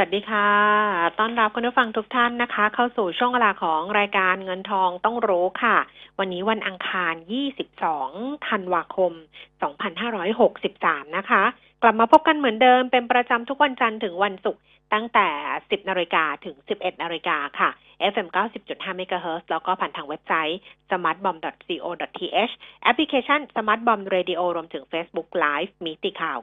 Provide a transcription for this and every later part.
วัสดีค่ะ ต้อนรับคุณผู้ฟังทุกท่านนะคะ เข้าสู่ช่วงเวลาของรายการเงินทองต้องรู้ค่ะ วันนี้วันอังคาร 22 ธันวาคม 2563 นะคะ กลับมาพบกันเหมือนเดิมเป็นประจำทุกวันจันทร์ถึงวันศุกร์ ตั้งแต่ 10นาฬิกาถึง 11นาฬิกาค่ะ FM 90.5 MHz แล้วก็ผ่านทางเว็บไซต์ smartbomb.co.th แอปพลิเคชัน smartbomb radio รวมถึง Facebook Live มีติข่าว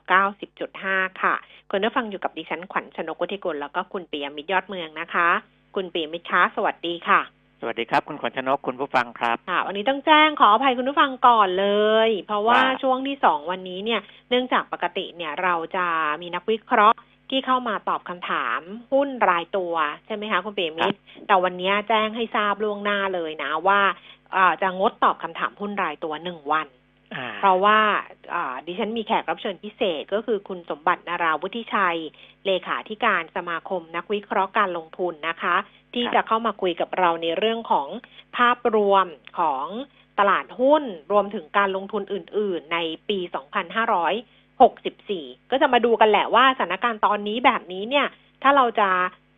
90.5 ค่ะ คุณผู้ฟังอยู่กับดิฉันขวัญชนกุธิกุลแล้วก็คุณปียมิตรยอดเมืองนะคะ คุณปียมิตรคะสวัสดีค่ะสวัสดีครับ คุณขวัญชนกคุณผู้ฟังครับค่ะวันนี้ต้องแจ้งขออภัยคุณผู้ฟังก่อนเลย เพราะว่าว่าช่วงที่สองวันนี้เนี่ย เนื่องจากปกติเนี่ยเราจะมีนักวิเคราะห์ ที่เข้ามาตอบคำถามหุ้นรายตัวใช่ไหมคะคุณเปียมิตรแต่วันนี้แจ้งให้ทราบล่วงหน้าเลยนะว่าอ่าจะงดตอบคำถามหุ้นรายตัวหนึ่งวันอ่าเพราะว่าอ่าดิฉันมีแขกรับเชิญพิเศษก็คือคุณสมบัตินาราวุฒิชัย เลขาธิการสมาคมนักวิเคราะห์การลงทุนนะคะ ที่ครับจะเข้ามาคุยกับเราในเรื่องของภาพรวมของตลาดหุ้นรวมถึงการลงทุนอื่น ๆ ในปี 2564 ก็จะมาดูกันแหละว่าสถานการณ์ตอนนี้แบบนี้เนี่ย ถ้าเราจะ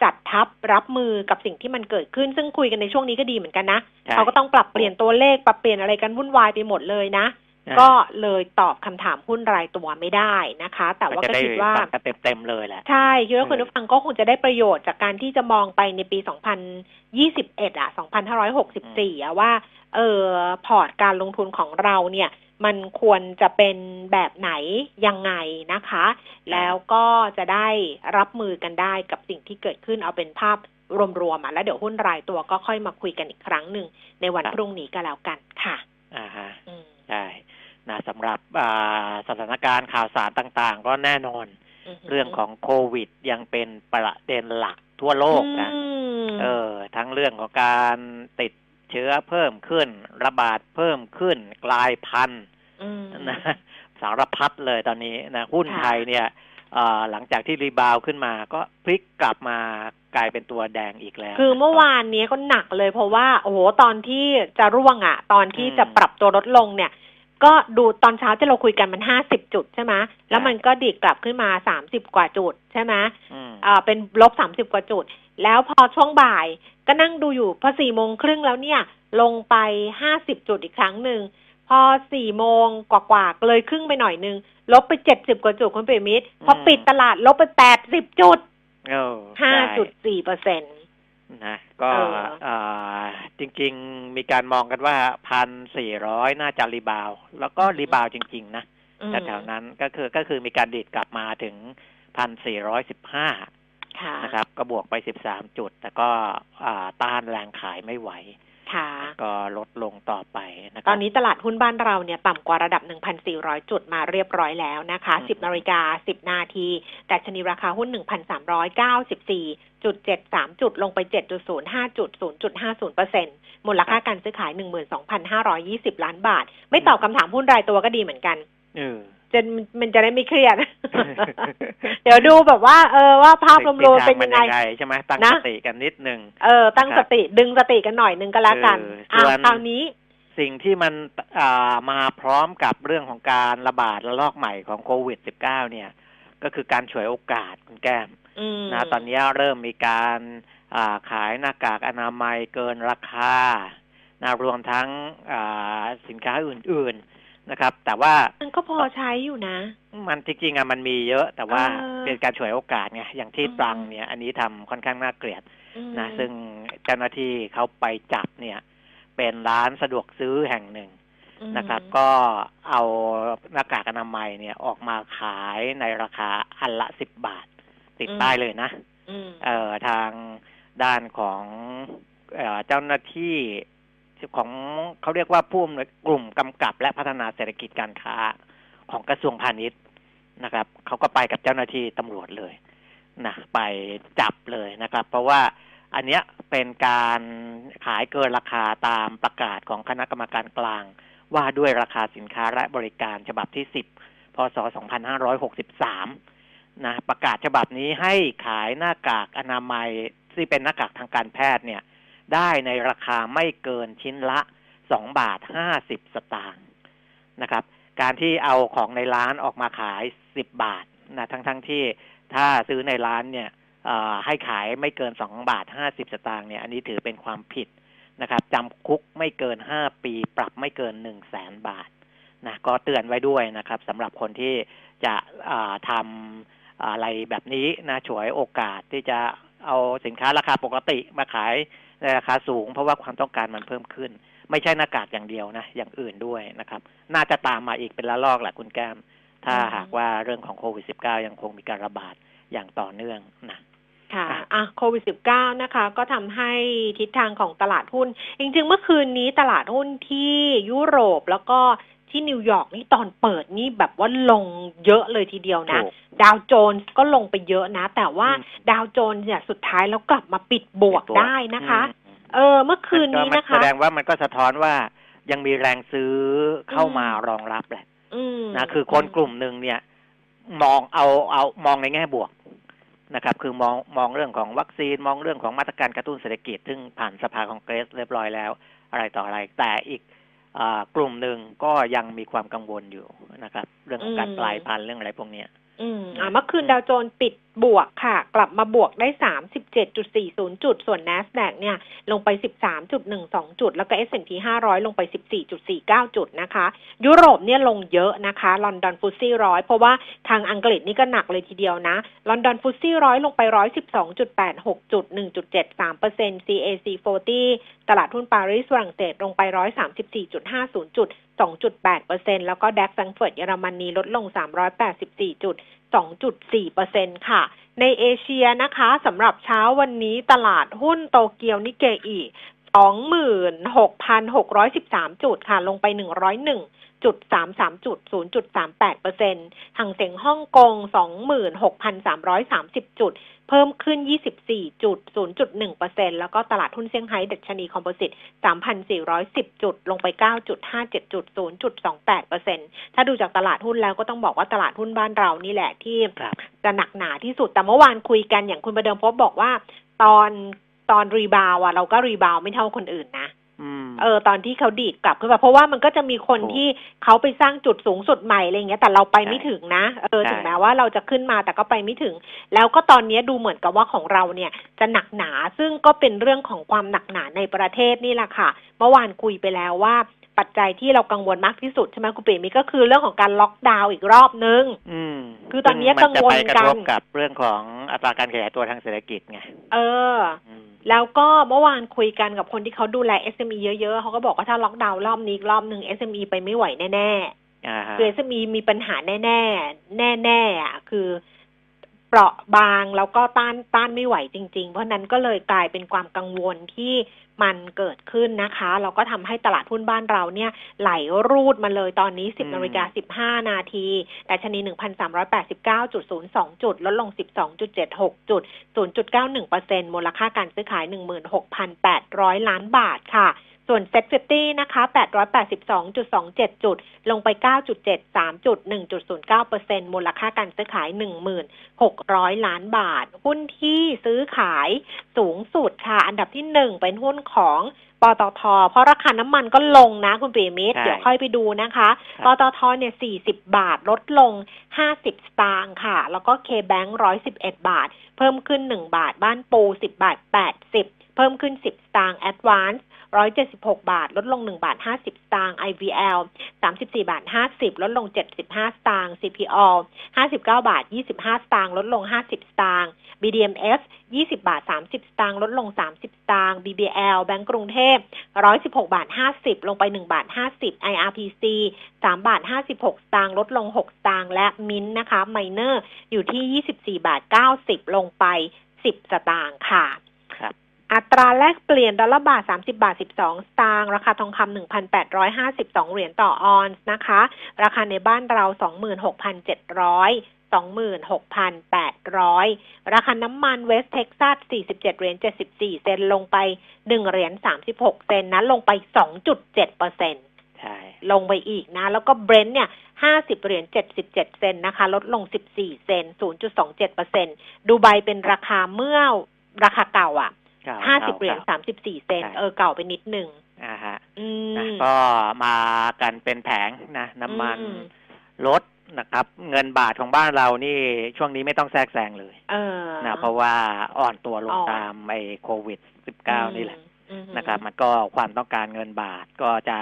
จัดทัพรับมือกับสิ่งที่มันเกิดขึ้น ซึ่งคุยกันในช่วงนี้ก็ดีเหมือนกันนะใช่เขาก็ต้องปรับเปลี่ยนตัวเลขปรับเปลี่ยนอะไรกันวุ่นวายไปหมดเลยนะอ่าก็เลยตอบคำถามหุ้นรายตัวไม่ได้นะคะ แต่ว่าจะก็ได้คิดว่าฟังกันเต็มๆเลยแหละใช่คิดว่าเออคุณผู้ฟังก็คงจะได้ประโยชน์จากการที่จะมองไปในปี 2021 อะ 2564อะว่าเออพอร์ตการลงทุนของเราเนี่ย มันควรจะเป็นแบบไหนยังไงนะคะ แล้วก็จะได้รับมือกันได้กับสิ่งที่เกิดขึ้นเอาเป็นภาพรวมๆอะแล้วเดี๋ยวหุ้นรายตัวก็ค่อยมาคุยกันอีกครั้งหนึ่งในวันครับพรุ่งนี้ก็แล้วกันค่ะ อ่าฮะอืมใช่นะสำหรับอ่าสถานการณ์ข่าวสารต่างๆ ก็แน่นอนอือฮึเรื่องของโควิดยังเป็นประเด็นหลักทั่วโลกนะอืมเออ ทั้งเรื่องของการติด เชื้อเพิ่มขึ้น ระบาดเพิ่มขึ้น กลายพันธุ์มนะสารพัดเลยตอนนี้นะหุ้นค่ะไทยเนี่ยเอ่อหลังจากที่ rebound ขึ้นมา ก็พลิกกลับมากลายเป็นตัวแดงอีกแล้ว คือเมื่อวานนี้ก็หนักเลยเพราะว่า โอ้โห ตอนที่จะร่วงอะ่ะ ตอนที่อืมจะปรับตัวลดลงเนี่ย ก็ดูตอนเช้าที่เราคุยกันมันห้าสิบจุดใช่ไหมแล้วมันก็ดีดกลับขึ้นมาสามสิบกว่าจุดใช่ไหมอืมอ่าเป็นลบสามสิบกว่าจุด แล้วพอช่วงบ่ายก็นั่งดูอยู่พอสี่โมงครึ่งแล้วเนี่ย ลงไปห้าสิบจุดอีกครั้งหนึ่งพอสี่โมงกว่าๆเลยครึ่งไปหน่อยนึง ลบไปเจ็ดสิบกว่าจุดคุณเปรมิตรพอปิดตลาดลบไปแปดสิบจุดเออห้าใช่จุดสี่เปอร์เซ็นต์ นะก็เออเอ่อจริง ๆ มีการมองกันว่าพันสี่ร้อยน่าจะ rebound แล้วก็ rebound จริง ๆ นะแถวๆนั้นก็คือก็คือมีการดีดกลับมาถึงพันสี่ร้อยสิบห้าค่ะ นะครับ ก็บวกไปสิบสามจุด แต่ก็อ่าต้านแรงขายไม่ไหวค่ะก็ลดลงต่อไปนะคตรัอบนนี้ตลาดหุ้นบ้านเราเนี่ยต่ำกว่าระดับ 1,400 จุดมาเรียบร้อยแล้วนะคะอืม10นาฬิกา 10 นาทีแต่ชนีราคาหุ้น 1,394.73 จุดลงไป 7.05จุด0.50%มูลค่าการซื้อขาย 12,520 ล้านบาท ไม่ตอบคำถามหุ้นรายตัวก็ดีเหมือนกันเออ จะมันจะได้ไม่เครียด เดี๋ยวดูแบบว่า เออว่าภาพรวมๆเป็นยังไงทิศทามัใช่ไหมตั้งนะสติกันนิดนึงเออ ตั้งคสรับติดึงสติกันหน่อยนึงก็แล้วกันเอออะส่วนคราวนี้ สิ่งที่มันอ่ามาพร้อมกับเรื่องของการระบาดระลอกใหม่ของโควิด -19 เนี่ย ก็คือการฉวยโอกาสคุณแก้มอืมนะตอนนี้เริ่มมีการอ่าขายหน้ากากอนามัยเกินราคานะรวมทั้งอ่าสินค้าอื่น ๆ นะครับ แต่ว่ามันก็พอใช้อยู่นะ มันจริงๆอะมันมีเยอะ แต่ว่าเออเป็นการฉวยโอกาสไงอย่างที่อืมตรังเนี่ย อันนี้ทำค่อนข้างน่าเกลียดอืมนะซึ่งเจ้าหน้าที่เขาไปจับเนี่ย เป็นร้านสะดวกซื้อแห่งหนึ่งอืมนะครับ ก็เอาหน้ากากอนามัยเนี่ยออกมาขายในราคาอันละสิบบาท ติดป้ายเลยนะอืมเอ่อทางด้านของเอ่อเจ้าหน้าที่ ของเขาเรียกว่าผู้อำนวยกลุ่มกำกับ และพัฒนาเศรษฐกิจการค้าของกระทรวงพาณิชย์นะครับเขาก็ไปกับเจ้าหน้าที่ตำรวจเลยนะไปจับเลยนะครับ เพราะว่าอันเนี้ยเป็นการขายเกินราคาตามประกาศของคณะกรรมการกลาง ว่าด้วยราคาสินค้าและบริการฉบับที่ 10 พศ 2563 นะประกาศฉบับนี้ให้ขายหน้ากากอนามัยที่เป็นหน้ากากทางการแพทย์เนี่ย ได้ในราคาไม่เกินชิ้นละ2บาท50สตางค์นะครับ การที่เอาของในร้านออกมาขาย10บาทนะทั้งๆทที่ถ้าซื้อในร้านเนี่ยให้ขายไม่เกินสองบาทห้าสิบสตางค์เนี่ยอันนี้ถือเป็นความผิดนะครับจำคุกไม่เกินห้าปี ปรับไม่เกินหนึ่งแสนบาทนะก็เตือนไว้ด้วยนะครับสำหรับคนที่จะทำอะไรแบบนี้นะฉวยโอกาสที่จะเอาสินค้าราคาปกติมาขาย ในราคาสูง เพราะว่าความต้องการมันเพิ่มขึ้น ไม่ใช่หน้ากากอย่างเดียวนะ อย่างอื่นด้วยนะครับ น่าจะตามมาอีกเป็นละลอกแหละคุณแก้ม ถ้าหากว่าเรื่องของโควิด -19 ยังคงมีการระบาดอย่างต่อเนื่องนะค่ะ อะ โควิด -19 นะคะ ก็ทำให้ทิศทางของตลาดหุ้น จริงๆ เมื่อคืนนี้ตลาดหุ้นที่ยุโรปแล้วก็ ที่นิวยอร์กนี่ตอนเปิดนี่แบบว่าลงเยอะเลยทีเดียวนะ ดาวโจนส์ก็ลงไปเยอะนะ แต่ว่าดาวโจนส์เนี่ยสุดท้ายแล้วกลับมาปิดบวกได้นะคะ เออ เมื่อคืนนี้นะคะ แสดงว่ามันก็สะท้อนว่ายังมีแรงซื้อเข้ามารองรับแหละนะคือคนกลุ่มหนึ่งเนี่ย มองเอาเอามองในแง่บวกนะครับ คือมองมองเรื่องของวัคซีนมองเรื่องของมาตรการกระตุ้นเศรษฐกิจ ซึ่งผ่านสภาคองเกรสเรียบร้อยแล้ว อะไรต่ออะไร แต่อีกอ กลุ่มหนึ่งก็ยังมีความกังวลอยู่นะครับ เรื่องของการปลายพันธุ์เรื่องอะไรพวกนี้ อืมอ่าเมื่อคืนดาวโจนส์ปิดบวกค่ะ กลับมาบวกได้สามสิบเจ็ดจุดสี่ศูนย์จุด ส่วน NASDAQ เนี่ย ลงไปสิบสามจุดหนึ่งสองจุด แล้วก็ S&P ห้าร้อยลงไปสิบสี่จุดสี่เก้าจุดนะคะ ยุโรปเนี่ยลงเยอะนะคะ ลอนดอนฟุตซี่ร้อยเพราะว่าทางอังกฤษนี่ก็หนักเลยทีเดียวนะ ลอนดอนฟุตซี่ร้อยลงไปร้อยสิบสองจุดแปดหกจุดหนึ่งจุดเจ็ดสามเปอร์เซ็นต์ CAC 40 ตลาดหุ้นปารีสฝรั่งเศสลงไปร้อยสามสิบสี่จุดห้าศูนย์จุด 2.8%แล้วก็แดกซังเฟิร์ตเยอรมนีลดลง 384จุด2.4%ค่ะ ในเอเชียนะคะสำหรับเช้าวันนี้ตลาดหุ้นโตเกียวนิเกอี26,613 จุดค่ะ ลงไป 101จุดสามสามจุดศูนย์จุดสามแปดเปอร์เซ็นต์ห่างเสียงฮ่องกงสองหมื่นหกพันสามร้อยสามสิบจุด เพิ่มขึ้น 24จุด0.1%แล้วก็ตลาดหุ้นเซี่ยงไฮ้ดัชนี Composite 3,410 จุด ลงไป 9.57จุด0.28%ถ้าดูจากตลาดหุ้นแล้วก็ต้องบอกว่าตลาดหุ้นบ้านเรานี่แหละที่จะหนักหนาที่สุด แต่เมื่อวานคุยกันอย่างคุณประเดิมพบบอกว่า ตอนตอน rebound อะเราก็ rebound ไม่เท่าคนอื่นนะ เออตอนที่เขาดีดกลับขึ้นมาเพราะว่ามันก็จะมีคนที่เขาไปสร้างจุดสูงสุดใหม่อะไรเงี้ยแต่เราไปไม่ถึงนะเออถึงแม้ว่าเราจะขึ้นมาแต่ก็ไปไม่ถึง แล้วก็ตอนนี้ดูเหมือนกับว่าของเราเนี่ยจะหนักหนาซึ่งก็เป็นเรื่องของความหนักหนาในประเทศนี่แหละค่ะ เมื่อวานคุยไปแล้วว่า ปัจจัยที่เรากังวลมากที่สุดใช่ไหมคุณเป๋มีก็คือเรื่องของการล็อกดาวน์อีกรอบนึงคือตอนนี้กังวลกันกับเรื่องของอัตราการขยายตัวทางเศรษฐกิจไงเออ แล้วก็เมื่อวานคุยกันกับคนที่เขาดูแล SME เยอะๆเขาก็บอกว่าถ้าล็อกดาวน์รอบนี้รอบหนึ่ง SME ไปไม่ไหวแน่ๆคือ SME มีปัญหาแน่ๆแน่ๆอะคือ เปราะบางแล้วก็ต้านต้านไม่ไหวจริง ๆ เพราะนั้นก็เลยกลายเป็นความกังวลที่มันเกิดขึ้นนะคะเราก็ทำให้ตลาดหุ้นบ้านเราเนี่ยไหลรูดมาเลยตอนนี้ 10นาฬิกา15 นาที แต่ชนี1,389.02 จุด ลดลง 12.76 จุด 0.91%มูลค่าการซื้อขาย 16,800 ล้านบาทค่ะ ส่วน SET Fifty นะคะ882.27 จุด ลงไป 9.73 จุด 1.09%มูลค่าการซื้อขาย 16,000 ล้านบาท หุ้นที่ซื้อขายสูงสุดค่ะ อันดับที่หนึ่งเป็นหุ้นของปตท เพราะราคาน้ำมันก็ลงนะคุณปีมิตรเดี๋ยวค่อยไปดูนะคะ ปตทเนี่ย 40 บาทลดลง 50 สตางค์ค่ะ แล้วก็ KBANK 111 บาท เพิ่มขึ้น 1 บาท บ้านปู 10 บาท 80 เพิ่มขึ้น 10 สตางค์ ADVANC 176 บาท ลดลง 1 บาท 50 สตางค์ IVL 34 บาท 50 ลดลง 75 สตางค์ CPALL 59 บาท 25 สตางค์ลดลง 50 สตางค์ BDMS 20 บาท 30 สตางค์ลดลง 30 สตางค์ BBL แบงก์กรุงเทพ 116 บาท 50 ลงไป 1 บาท 50 IRPC 3 บาท 56 สตางค์ลดลง 6 สตางค์และมินนะคะไมเนอร์อยู่ที่ 24 บาท 90 ลงไป 10 สตางค์ค่ะ อัตราแลกเปลี่ยนดอลลาร์บาท 30 บาท 12 สตางค์ราคาทองคำ 1,852 เหรียญต่อออนซ์นะคะ ราคาในบ้านเรา 26,700 26,800 ราคาน้ำมัน West Texas 47 เหรียญ 74 เซนต์ลงไป 1 เหรียญ 36 เซนต์นะ ลงไป 2.7เปอร์เซ็นต์ใช่ลงไปอีกนะ แล้วก็เบรนท์เนี่ย 50 เหรียญ 77 เซนต์นะคะ ลดลง 14 เซนต์0.27เปอร์เซ็นต์ดูไบเป็นราคาเมื่อราคาเก่าอะ ก็50เหรียญก็34เซนต์ใช่เออเก่าไปนิดนึงอ่าฮะอืนะมก็มากันเป็นแผงนะ น้ำมันอืมลดนะครับ เงินบาทของบ้านเรานี่ช่วงนี้ไม่ต้องแทรกแซงเลยเออนะเพราะว่าอ่อนตัวลงอ่อนตามไอ้โควิด -19 นี่แหละอืมนะครับ มันก็ความต้องการเงินบาทก็จะ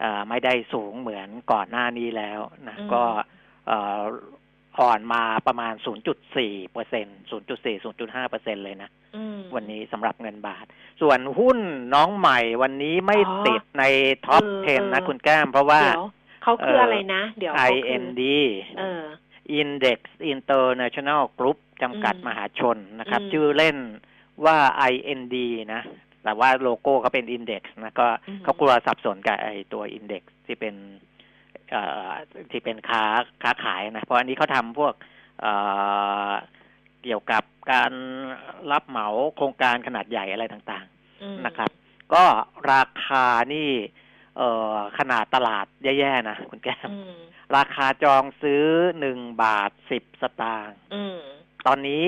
เอ่อไม่ได้สูงเหมือนก่อนหน้านี้แล้วนะอืมก็เอ่ออ่อนมาประมาณ 0.4เปอร์เซ็นต์0.4 0.5เปอร์เซ็นเลยนะอืมวันนี้สำหรับเงินบาท ส่วนหุ้นน้องใหม่วันนี้ไม่อ๋อติดใน top เออ10 นะเออคุณแก้ม เพราะว่าเดี๋ยวเขาคือเอ่อออะไรนะ เดี๋ยวเขาคือ IND เออ Index International Group จำกัดอืมมหาชนนะครับอืมชื่อเล่นว่า IND นะ แต่ว่าโลโก้เขาเป็น Index นะ ก็อืมเขากลัวสับสนกับไอตัว Index ที่เป็นเอ่อ ที่เป็นค้าค้าขายนะ เพราะอันนี้เขาทำพวกเอ่อเกี่ยวกับการรับเหมาโครงการขนาดใหญ่อะไรต่างอืมนะครับๆก็ราคานี่เอ่อขนาดตลาดแย่ๆนะคุณแก้มอืมราคาจองซื้อหนึ่งบาทสิบสตางค์อืมตอนนี้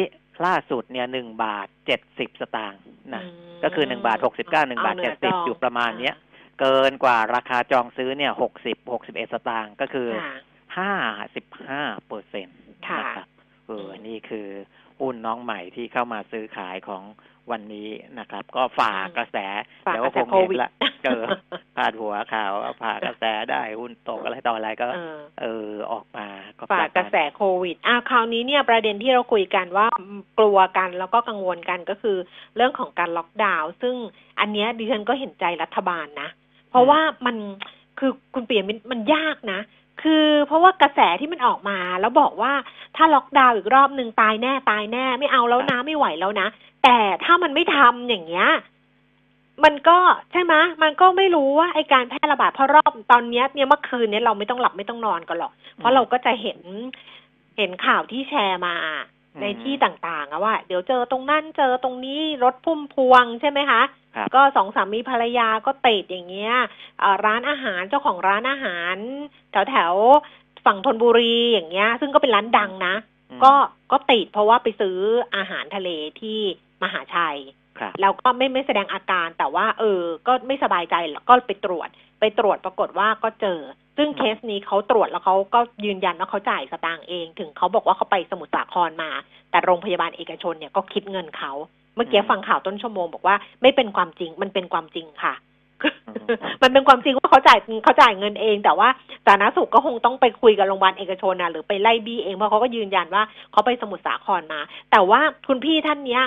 ล่าสุดเนี่ยหนึ่งบาทเจ็ดสิบสตางค์นะอืมก็คือ1บาท69 1บาทเนื้70อยู่ประมาณเนี้ย เกินกว่าราคาจองซื้อเนี่ยหกสิบหกสิบเอ็ดสตางค์ก็คือค่ะห้าสิบห้าเปอร์เซ็นต์ค่ะนะครับเอออมนี่คือหุ้นน้องใหม่ที่เข้ามาซื้อขายของวันนี้นะครับ ก็ฝ่ากระแสฝากเดี๋ยวกก็ระคแสงโคเห็นวิดละเจอพาดหัวข่าวว่าผ่ากระแสได้หุ้นตกอะไรต่ออะไรก็ เออเออออกมาก็ฝากกระแสโควิดอ้าวคราวนี้เนี่ยประเด็นที่เราคุยกันว่ากลัวกันแล้วก็กังวลกันก็คือ เรื่องของการล็อกดาวน์ซึ่งอันเนี้ยดิฉันก็เห็นใจรัฐบาลนะ เพราะว่ามันคือคุณเปียมิตรมันยากนะ คือเพราะว่ากระแสที่มันออกมาแล้วบอกว่าถ้าล็อกดาวน์อีกรอบหนึ่งตายแน่ตายแน่ ไม่เอาแล้วนะไม่ไหวแล้วนะ แต่ถ้ามันไม่ทำอย่างเงี้ยมันก็ใช่ไหมยมันก็ไม่รู้ว่าไอการแพร่ระบาดเพราะรอบตอนเนี้ยเนี่ยเมื่อคืนเนี้ยเราไม่ต้องหลับไม่ต้องนอนกันหรอก เพราะเราก็จะเห็นเห็นข่าวที่แชร์มาในที่ต่างๆอะว่า เดี๋ยวเจอตรงนั้นเจอตรงนี้รถพุ่มพวงใช่ไหมคะครับ ก็สองสามีภรรยาก็ติดอย่างเงี้ยเอ่อร้านอาหารเจ้าของร้านอาหาร แถวแถวๆฝั่งธนบุรีอย่างเงี้ย ซึ่งก็เป็นร้านดังนะอืมก็ก็ติดเพราะว่าไปซื้ออาหารทะเลที่มหาชัยครับแล้วก็ไม่ไม่แสดงอาการแต่ว่า เออ ก็ไม่สบายใจแล้วก็ไปตรวจ ไปตรวจปรากฏว่าก็เจอ ซึ่งอืมเคสนี้เขาตรวจแล้วเขาก็ยืนยันว่าเขาจ่ายสตางค์เอง ถึงเขาบอกว่าเขาไปสมุทรสาครมา แต่โรงพยาบาลเอกชนเนี่ยก็คิดเงินเขา เมื่อกี้ฟังข่าวต้นชั่วโมงบอกว่าไม่เป็นความจริงมันเป็นความจริงค่ะ มันเป็นความจริงว่าเขาจ่ายเขาจ่ายเงินเอง แต่ว่าสาธารณสุขก็คงต้องไปคุยกับโรงพยาบาลเอกชนนะหรือไปไล่บี้เองเพราะเขาก็ยืนยันว่าเขาไปสมุทรสาครมา แต่ว่าคุณพี่ท่านเนี้ย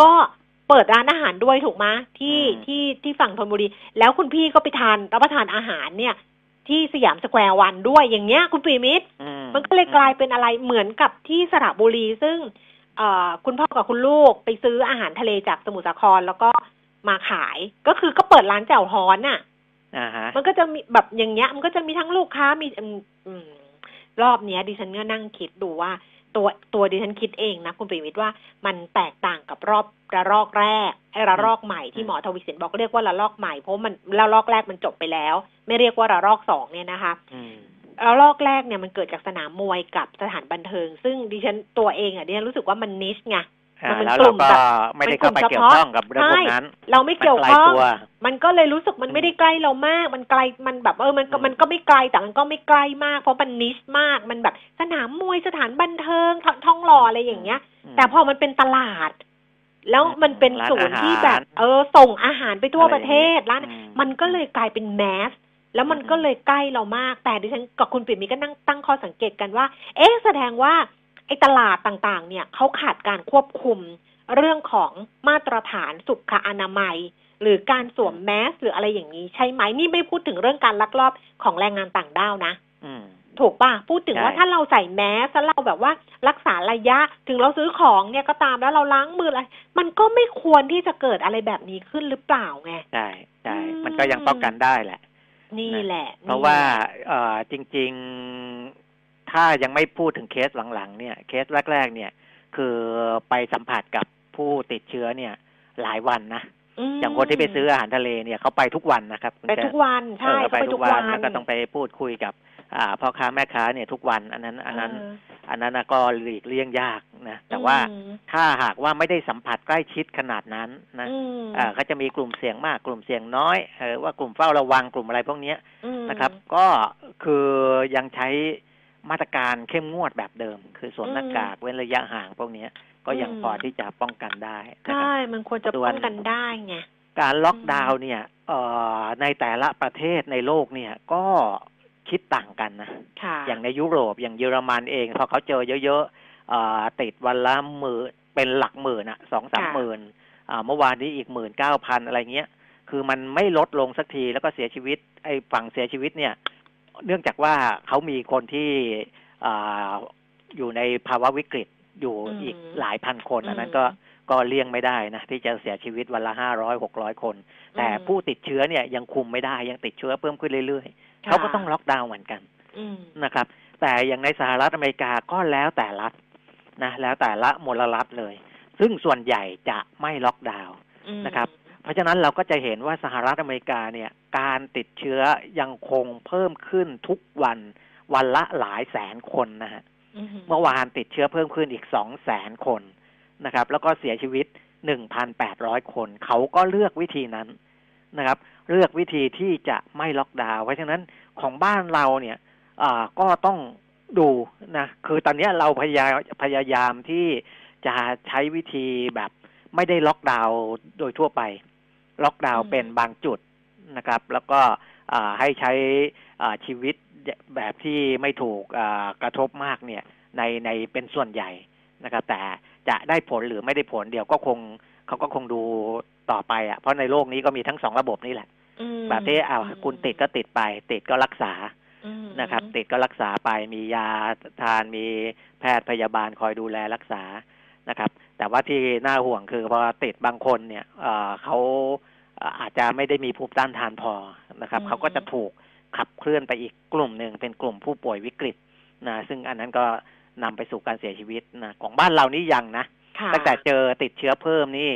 ก็เปิดร้านอาหารด้วยถูกไหมที่อืมที่ที่ฝั่งธนบุรี แล้วคุณพี่ก็ไปทานรับประทานอาหารเนี่ยที่สยามสแควร์วันด้วยอย่างเงี้ย คุณปิยมิตรอืมันก็เลยกลายเป็นอะไรเหมือนกับที่สระบุรีซึ่งเอ่อ คุณพ่อกับคุณลูกไปซื้ออาหารทะเลจากสมุทรสาครแล้วก็มาขาย ก็คือก็เปิดร้านแจ่วฮ้อนน่ะอ่าฮะมันก็จะมีแบบอย่างเงี้ย มันก็จะมีทั้งลูกค้ามีอืมอืมรอบเนี้ย ดิฉันก็นั่งคิดดูว่าตัวตัวดิฉันคิดเองนะคุณปิยมิตรว่ามันแตกต่างกับรอบระลอกแรกไอ้ระลอกใหม่ที่หมอทวีสินบอกเรียกว่าระลอกใหม่เพราะมันระลอกแรกมันจบไปแล้ว ไม่เรียกว่าระลอกสองเนี่ยนะคะ อืมระลอกแรกเนี่ยมันเกิดจากสนามมวยกับสถานบันเทิง ซึ่งดิฉันตัวเองอะดิฉันรู้สึกว่ามันนิชไงอ่ามันเป็นแล้วกลุ่เรามก็แบบไม่ได้เข้าไปเกี่ยวข้องกับเรื่องพวกนั้น เราไม่เกี่ยวมันไกลข้องตัวมันก็เลยรู้สึกมันไม่ได้ใกล้เรามาก มันไกลมันแบบเออมันก็อืมมันก็ไม่ไกลแต่มันก็ไม่ใกล้มาก เพราะมันนิชมากมันแบบสนามมวยสถานบันเทิงทท้องหล่ออะไรอย่างเงี้ยมแต่พอมันเป็นตลาด แล้วมันเป็นร้านศูนย์ที่อาหารแบบ เออส่งอาหารไปทั่วประเทศร้านอืมันก็เลยกลายเป็นแมส แล้วมันอืมก็เลยใกล้เรามาก แต่ดิฉันกับคุณปิ่มมีก็นั่งตั้งข้อสังเกตกันว่า เอ๊ะแสดงว่าไอ้ตลาดต่างๆ เนี่ยเขาขาดการควบคุมเรื่องของมาตรฐานสุขอนามัย หรือการสวมแมสหรืออะไรอย่างนี้ใช่ไหมนี่ไม่พูดถึงเรื่องการลักลอบของแรงงานต่างด้าวนะอืมถูกป่ะพูดถึงใช่ว่าถ้าเราใส่แมสแล้วเราแบบว่ารักษาระยะถึงเราซื้อของเนี่ยก็ตามแล้วเราล้างมืออะไรมันก็ไม่ควรที่จะเกิดอะไรแบบนี้ขึ้นหรือเปล่าไงใช่ใช่อืมมันก็ยังป้องกันได้แหละ นี่แหละเพราะว่านี่แหลเอ่อจริง ๆ ถ้ายังไม่พูดถึงเคสหลังๆ เนี่ย เคสแรก ๆ เนี่ย คือไปสัมผัสกับผู้ติดเชื้อเนี่ย หลายวันนะมอย่างคนที่ไปซื้ออาหารทะเลเนี่ยเขาไปทุกวันนะครับคุณไปแก้ทุกวันเอใช่อเขาไปไปทุทุกกวัวันนแล้วก็ต้องไปพูดคุยกับ อ่าพ่อค้าแม่ค้าเนี่ยทุกวัน อันนั้น อันนั้นเอออันนั้นน่ะก็หลีกเลี่ยงยากนะแต่ว่าอืมถ้าหากว่าไม่ได้สัมผัสใกล้ชิดขนาดนั้นนะอืมอ่าเขาจะมีกลุ่มเสี่ยงมากกลุ่มเสี่ยงน้อยเออว่ากลุ่มเฝ้าระวังกลุ่มอะไรพวกเนี้ยอืมนะครับ ก็คือยังใช้มาตรการเข้มงวดแบบเดิม คือสวมหน้ากากเว้นระยะห่างพวกเนี้ยก็ยังพอที่จะป้องกันได้นะครับใช่มันควรจะส่วนป้องกันได้ไงการล็อกดาวน์เนี่ยเอ่อในแต่ละประเทศในโลกเนี่ยก็ คิดต่างกันนะค่ะอย่างในยุโรปอย่างเยอรมันเอง พอเขาเจอเยอะๆเอ่อติดวันละหมื่นเป็นหลักหมื่นอะสองสามหมื่นอ่าเมื่อวานนี้อีกหมื่นเก้าพันอะไรเงี้ย คือมันไม่ลดลงสักทีแล้วก็เสียชีวิต ไอ้ฝั่งเสียชีวิตเนี่ย เนื่องจากว่าเขามีคนที่อ่าอยู่ในภาวะวิกฤตอยู่อืมอีกหลายพันคน อันนั้นอืมก็ก็เลี่ยงไม่ได้นะที่จะเสียชีวิตวันละห้าร้อยหกร้อยคน แต่อืมผู้ติดเชื้อเนี่ยยังคุมไม่ได้ยังติดเชื้อเพิ่มขึ้นเรื่อยๆค่ะ เขาก็ต้องล็อกดาวน์เหมือนกันอืมนะครับ แต่อย่างในสหรัฐอเมริกาก็แล้วแต่รัฐนะแล้วแต่ละมลรัฐเลย ซึ่งส่วนใหญ่จะไม่ล็อกดาวน์อืมนะครับ เพราะฉะนั้นเราก็จะเห็นว่าสหรัฐอเมริกาเนี่ย การติดเชื้อยังคงเพิ่มขึ้นทุกวันวันละหลายแสนคนนะฮะอืมเมื่อวานติดเชื้อเพิ่มขึ้นอีกสองแสนคนนะครับ แล้วก็เสียชีวิตหนึ่งพันแปดร้อยคน เขาก็เลือกวิธีนั้น นะครับ เลือกวิธีที่จะไม่ล็อกดาวน์เพราะฉะนั้นของบ้านเราเนี่ยอ่าก็ต้องดูนะคือตอนเนี้ยเราพยายามพยายามที่จะใช้วิธีแบบไม่ได้ล็อกดาวน์โดยทั่วไป ล็อกดาวน์อืมเป็นบางจุดนะครับ แล้วก็อ่าให้ใช้อ่าชีวิตแบบที่ไม่ถูกอ่ากระทบมากเนี่ยในในเป็นส่วนใหญ่นะครับ แต่จะได้ผลหรือไม่ได้ผลเดี๋ยวก็คงเขาก็คงดู ต่อไปอะเพราะในโลกนี้ก็มีทั้งสองระบบนี่แหละอืมแบบที่อ้าวคุณติดก็ติดไป ติดก็รักษาอืมนะครับ ติดก็รักษาไปมียาทานมีแพทย์พยาบาลคอยดูแลรักษานะครับ แต่ว่าที่น่าห่วงคือพอติดบางคนเนี่ยเอ่อเขาเอ่ออาจจะไม่ได้มีภูมิต้านทานพอนะครับเขาก็จะถูกขับเคลื่อนไปอีกกลุ่มหนึ่งเป็นกลุ่มผู้ป่วยวิกฤตนะซึ่งอันนั้นก็นำไปสู่การเสียชีวิตนะของบ้านเรานี่ยังนะค่ะตั้งแต่เจอติดเชื้อเพิ่มนี่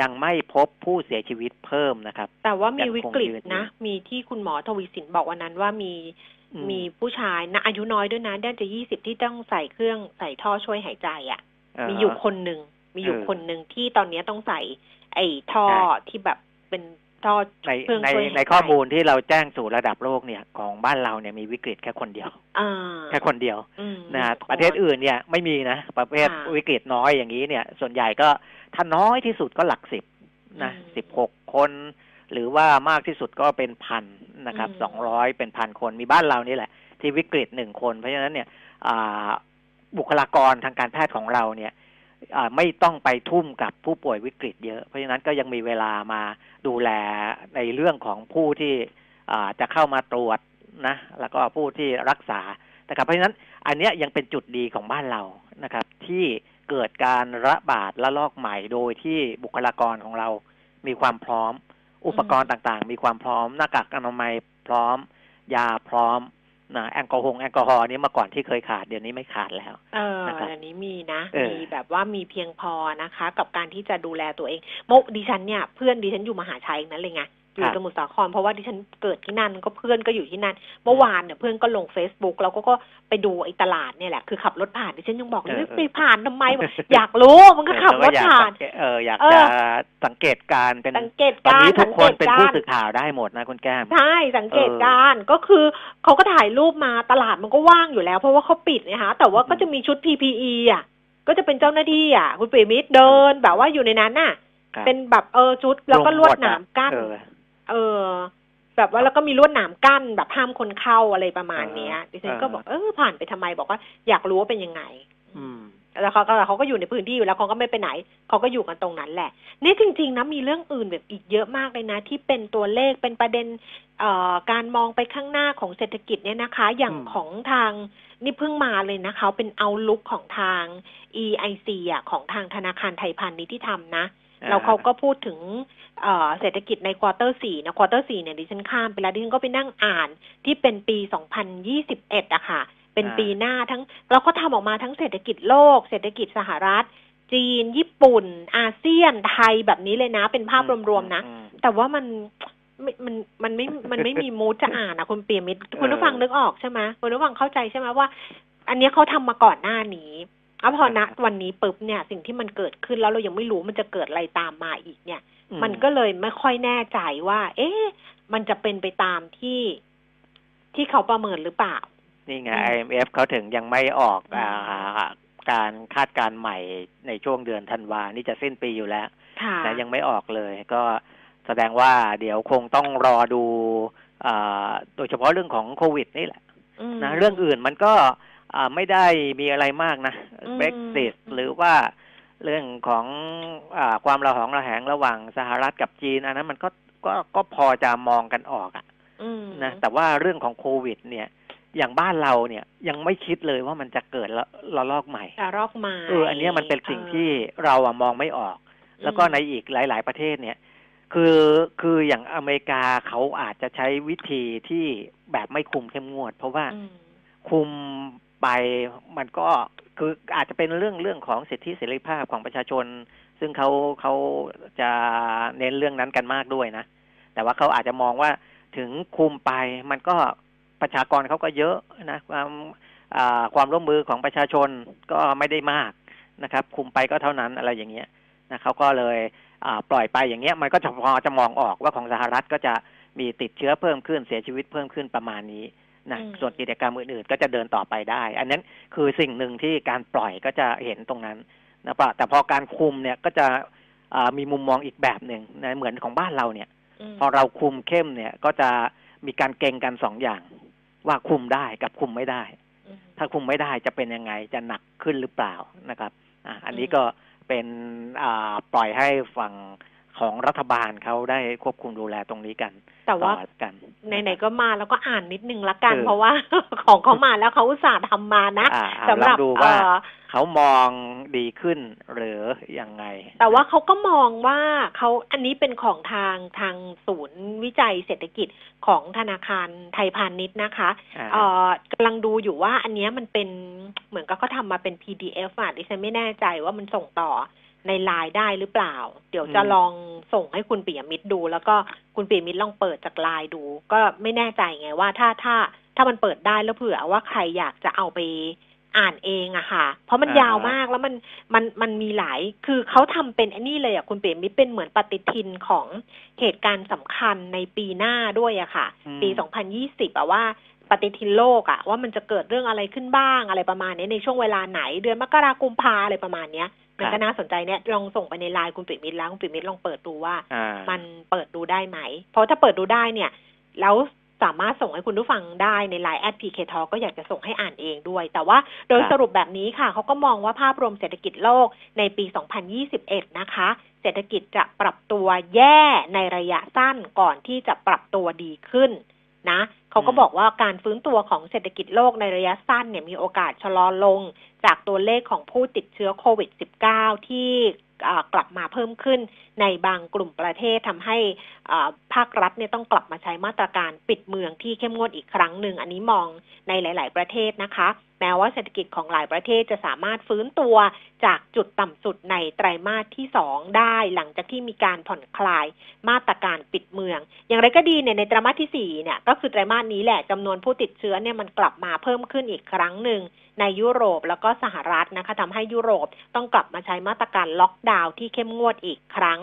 ยังไม่พบผู้เสียชีวิตเพิ่มนะครับ แต่ว่ามียังคงวิกฤตยืนอยู่นะ มีที่คุณหมอทวีสินบอกวันนั้นว่ามีอืมีผู้ชายนะอายุน้อยด้วยนะด้านจะยี่สิบที่ต้องใส่เครื่องใส่ท่อช่วยหายใจอะ่ะเอ่อมีอยู่คนหนึ่งมีอยู่เออคนหนึ่งที่ตอนนี้ต้องใส่ ไอ้ท่อใช่ที่แบบเป็น ท่อในเครื่องในช่วยหายใจในข้อมูลที่เราแจ้งสู่ระดับโลกเนี่ยของบ้านเราเนี่ยมีวิกฤตแค่คนเดียว อ่าแค่คนเดียวอืม นะฮะมีคนประเทศอื่นเนี่ยไม่มีนะ ประเภทค่ะวิกฤตน้อยอย่างนี้เนี่ย ส่วนใหญ่ก็ถ้าน้อยที่สุดก็หลักสิบนะอืมสิบหกคน หรือว่ามากที่สุดก็เป็นพันนะครับอืม สองร้อยเป็นพันคนมีบ้านเรานี่แหละ ที่วิกฤตหนึ่งคน เพราะฉะนั้นเนี่ยอ่าบุคลากรทางการแพทย์ของเราเนี่ยอ่า ไม่ต้องไปทุ่มกับผู้ป่วยวิกฤตเยอะ เพราะฉะนั้นก็ยังมีเวลามาดูแลในเรื่องของผู้ที่จะเข้ามาตรวจนะ แล้วก็ผู้ที่รักษานะครับ เพราะฉะนั้นอันนี้ยยังเป็นจุดดีของบ้านเรานะครับ ที่เกิดการระบาดระลอกใหม่โดยที่บุคลากรของเรามีความพร้อม อุปกรณ์ต่างๆ มีความพร้อมหน้ากากอนามัยพร้อม ยาพร้อม นะแอลกอฮอล์แอลกอฮอล์นี่เมื่อก่อนที่เคยขาดเดี๋ยวนี้ไม่ขาดแล้วเออนะครับอันนี้มีนะเออมีแบบว่ามีเพียงพอนะคะ กับการที่จะดูแลตัวเองเมื่อดิฉันเนี่ยเพื่อนดิฉันอยู่มหาชัยนั้นเลยไง อยู่สมุทรสาครเพราะว่าดิฉันเกิดที่นั่นก็เพื่อนก็อยู่ที่นั่น เมื่อวานเนี่ยเพื่อนก็ลงเฟซบุ๊กแล้วก็ก็ไปดูไอ้ตลาดเนี่ยแหละคือขับรถผ่านดิฉันยังบอกเลยเออเฮ้ยเออไปผ่านทำไมบอกอยากรู้มันก็ขับรถเออผ่านก็อยกสังเกตเอออยากเอจะอสังเกตการณ์เป็นสังเกตตอนการนี้ณ์ทุกคนเป็นผู้สังกตสื่อข่าวได้หมดนะคุณแก้มใช่สังเกตการณ์ก็คือเขาก็ถ่ายรูปมาตลาดมันก็ว่างอยู่แล้ว เพราะว่าเขาปิดนะคะแต่ว่าก็จะมีชุด PPE อะก็จะเป็นเจ้าหน้าที่อะ คุณเปรมิตรเดินแบบว่าอยู่ในนั้นน่ะครับเป็นแบบเออชุดแล้วก็ลวดหนามกั้น เออเออ แบบว่าแล้วก็มีลวดหนามกั้นแบบห้ามคนเข้าอะไรประมาณเนี้ยเออดิฉันก็บอกเออผ่านไปทำไมบอกว่าอยากรู้ว่าเป็นยังไง อืมแล้วเขาก็เขาก็อยู่ในพื้นที่อยู่แล้วเขาก็ไม่ไปไหนเขาก็อยู่กันตรงนั้นแหละ นี่จริง ๆนะมีเรื่องอื่นแบบอีกเยอะมากเลยนะ ที่เป็นตัวเลขเป็นประเด็นเอ่อการมองไปข้างหน้าของเศรษฐกิจเนี่ยนะคะ อย่างอืมของทางนี่เพิ่งมาเลยนะคะ เป็น outlook ของทาง EIC อะของทางธนาคารไทยพาณิชย์ที่ทำนะ แล้วเขาก็พูดถึงเอ่อเศรษฐกิจใน quarter สี่นะ quarter สี่เนี่ยดิฉันข้ามไปแล้วดิฉันก็ไปนั่งอ่านที่เป็นปี 2021อะค่ะ เป็นอ่าปีหน้าทั้งเราก็ทำออกมาทั้งเศรษฐกิจโลก เศรษฐกิจสหรัฐ จีน ญี่ปุ่น อาเซียนไทยแบบนี้เลยนะ เป็นภาพรวมๆนะอืมแต่ว่ามันไม่มันมันไม่มันไม่มีมูดจะอ่านอะคุณเปียมิตรคุณผู้ฟังนึกออกใช่ไหมคุณผู้ฟังเข้าใจใช่ไหมว่า อันเนี้ยเขาทำมาก่อนหน้านี้ แล้วพอณวันนี้ปุ๊บเนี่ยสิ่งที่มันเกิดขึ้นแล้วเรายังไม่รู้มันจะเกิดอะไรตามมาอีกเนี่ยอืมันก็เลยไม่ค่อยแน่ใจว่า เอ๊ะมันจะเป็นไปตามที่ที่เขาประเมินหรือเปล่า นี่ไงอืม IMF เขาถึงยังไม่ออกอืมอ่าการคาดการณ์ใหม่ในช่วงเดือนธันวานี่จะสิ้นปีอยู่แล้วค่ะนะยังไม่ออกเลย ก็แสดงว่าเดี๋ยวคงต้องรอดูอ่าโดยเฉพาะเรื่องของโควิดนี่แหละมนะเรื่องอื่นมันก็อ่า ไม่ได้มีอะไรมากนะอืม Brexit หรือว่าเรื่องของอาความระหองระแหงระหว่างสหรัฐกับจีน อันนั้นมันก็ก็ก็พอจะมองกันออกอะอืมนะแต่ว่าเรื่องของโควิด เนี่ย อย่างบ้านเราเนี่ยยังไม่คิดเลยว่ามันจะเกิดละระลอกใหม่ระลอกใหม่เอออันเนี้ยมันเป็นสิ่งออที่เราอะมองไม่ออก แล้วก็ในอีกหลาย ๆ ประเทศเนี่ย คือคืออย่างอเมริกาเขาอาจจะใช้วิธีที่แบบไม่คุมเข้มงวด เพราะว่าอืมคุม ไปมันก็คืออาจจะเป็นเรื่องเรื่องของสิทธิเสรีภาพของประชาชน ซึ่งเขาเขาจะเน้นเรื่องนั้นกันมากด้วยนะ แต่ว่าเขาอาจจะมองว่าถึงคุมไปมันก็ประชากรเขาก็เยอะนะความความร่วมมือของประชาชนก็ไม่ได้มากนะครับ คุมไปก็เท่านั้นอะไรอย่างเงี้ยนะเขาก็เลยปล่อยไปอย่างเงี้ยมันก็จะพอจะมองออกว่าของสหรัฐก็จะมีติดเชื้อเพิ่มขึ้นเสียชีวิตเพิ่มขึ้นประมาณนี้ นะอืมส่วนกิจกรรมอื่นๆก็จะเดินต่อไปได้ อันนั้นคือสิ่งหนึ่งที่การปล่อยก็จะเห็นตรงนั้นนะปะแต่พอการคุมเนี่ยก็จะอ่ามีมุมมองอีกแบบหนึ่งนะเหมือนของบ้านเราเนี่ยมพอเราคุมเข้มเนี่ยก็จะมีการเก่งกันสองอย่าง ว่าคุมได้กับคุมไม่ได้อืมถ้าคุมไม่ได้จะเป็นยังไงจะหนักขึ้นหรือเปล่านะครับ อะอันนี้อืมก็เป็นอ่าปล่อยให้ฝั่ง ของรัฐบาลเขาได้ควบคุมดูแลตรงนี้กัน แต่ว่าต่อกันไหนๆก็มาแล้วก็อ่านนิดนึงละกันเออเพราะว่าของเขามาแล้วเขาอุตส่าห์ทำมานะอ่าเอาสำหรับลองดูว่าเอ่อเขามองดีขึ้นหรือยังไง แต่ว่าเขาก็มองว่าเขาอันนี้เป็นของทางทางศูนย์วิจัยเศรษฐกิจของธนาคารไทยพาณิชย์นะคะอ่าเอ่อกำลังดูอยู่ว่าอันเนี้ยมันเป็นเหมือนกับเขาทำมาเป็น PDF อะดิฉันไม่แน่ใจว่ามันส่งต่อ ในไลน์ได้หรือเปล่า เดี๋ยวจะอืมลองส่งให้คุณปิยมิตรดู แล้วก็คุณปิยมิตรลองเปิดจากไลน์ดู ก็ไม่แน่ใจไงว่าถ้าถ้าถ้ามันเปิดได้แล้วเผื่อว่าใครอยากจะเอาไปอ่านเองอะค่ะ เพราะมันยาวมากแล้วมันมันมันมีหลาย คือเขาทำเป็นไอันนี้เลยอะคุณเปียมิตรเป็นเหมือนปฏิทินของเหตุการณ์สำคัญในปีหน้าด้วยอะค่ะอืมปี2020อะว่าปฏิทินโลกอะว่ามันจะเกิดเรื่องอะไรขึ้นบ้างอะไรประมาณนี้ในช่วงเวลาไหน เดือนมกราคมพาอะไรประมาณเนี้ย มันก็น่าสนใจเนี่ยลองส่งไปในไลน์คุณปิยมิตรแล้วคุณปิยมิตรลองเปิดดูว่าอ่า มันเปิดดูได้ไหม เพราะถ้าเปิดดูได้เนี่ยแล้วสามารถส่งให้คุณผู้ฟังได้ใน Line at PK Talk ก็อยากจะส่งให้อ่านเองด้วย แต่ว่าโดยครับสรุปแบบนี้ค่ะ เขาก็มองว่าภาพรวมเศรษฐกิจโลกในปี 2021 นะคะ เศรษฐกิจจะปรับตัวแย่ในระยะสั้นก่อนที่จะปรับตัวดีขึ้นนะ เขาก็บอกว่าการฟื้นตัวของเศรษฐกิจโลกในระยะสั้นเนี่ยมีโอกาสชะลอลง จากตัวเลขของผู้ติดเชื้อโควิด -19 ที่กลับมาเพิ่มขึ้นในบางกลุ่มประเทศทำให้ภาครัฐเนี่ยต้องกลับมาใช้มาตรการปิดเมืองที่เข้มงวดอีกครั้งหนึ่ง อันนี้มองในหลาย ๆ ประเทศนะคะ แม้ว่าเศรษฐกิจของหลายประเทศจะสามารถฟื้นตัวจากจุดต่ำสุดในไตรมาสที่สองได้หลังจากที่มีการผ่อนคลายมาตรการปิดเมือง อย่างไรก็ดีเนี่ยในไตรมาสที่สี่เนี่ยก็คือไตรมาสนี้แหละจำนวนผู้ติดเชื้อเนี่ยมันกลับมาเพิ่มขึ้นอีกครั้งหนึ่งในยุโรปแล้วก็สหรัฐนะคะทำให้ยุโรปต้องกลับมาใช้มาตรการล็อกดาวน์ที่เข้มงวดอีกครั้ง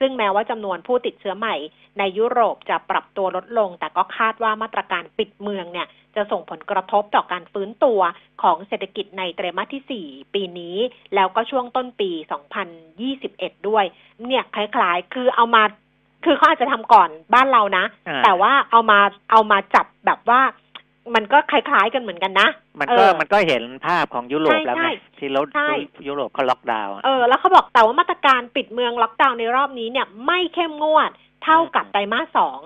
ซึ่งแม้ว่าจำนวนผู้ติดเชื้อใหม่ในยุโรปจะปรับตัวลดลง แต่ก็คาดว่ามาตรการปิดเมืองเนี่ยจะส่งผลกระทบต่อการฟื้นตัวของเศรษฐกิจในไตรมาสที่ 4 ปีนี้ แล้วก็ช่วงต้นปี 2021 ด้วย เนี่ยคล้ายๆ คือเอามา คือเขาอาจจะทำก่อนบ้านเรานะอ่าแต่ว่าเอามาเอามาจับแบบว่า มันก็คล้ายๆกันเหมือนกันนะ มันเอก็อมันก็เห็นภาพของยุโรปใช่แล้วใช่ไงที่รถใช่ยุโรปเขาล็อกดาวน์อะเออแล้วเขาบอกแต่ว่ามาตรการปิดเมืองล็อกดาวน์ในรอบนี้เนี่ย ไม่เข้มงวดเท่ากับไตรมาสสอง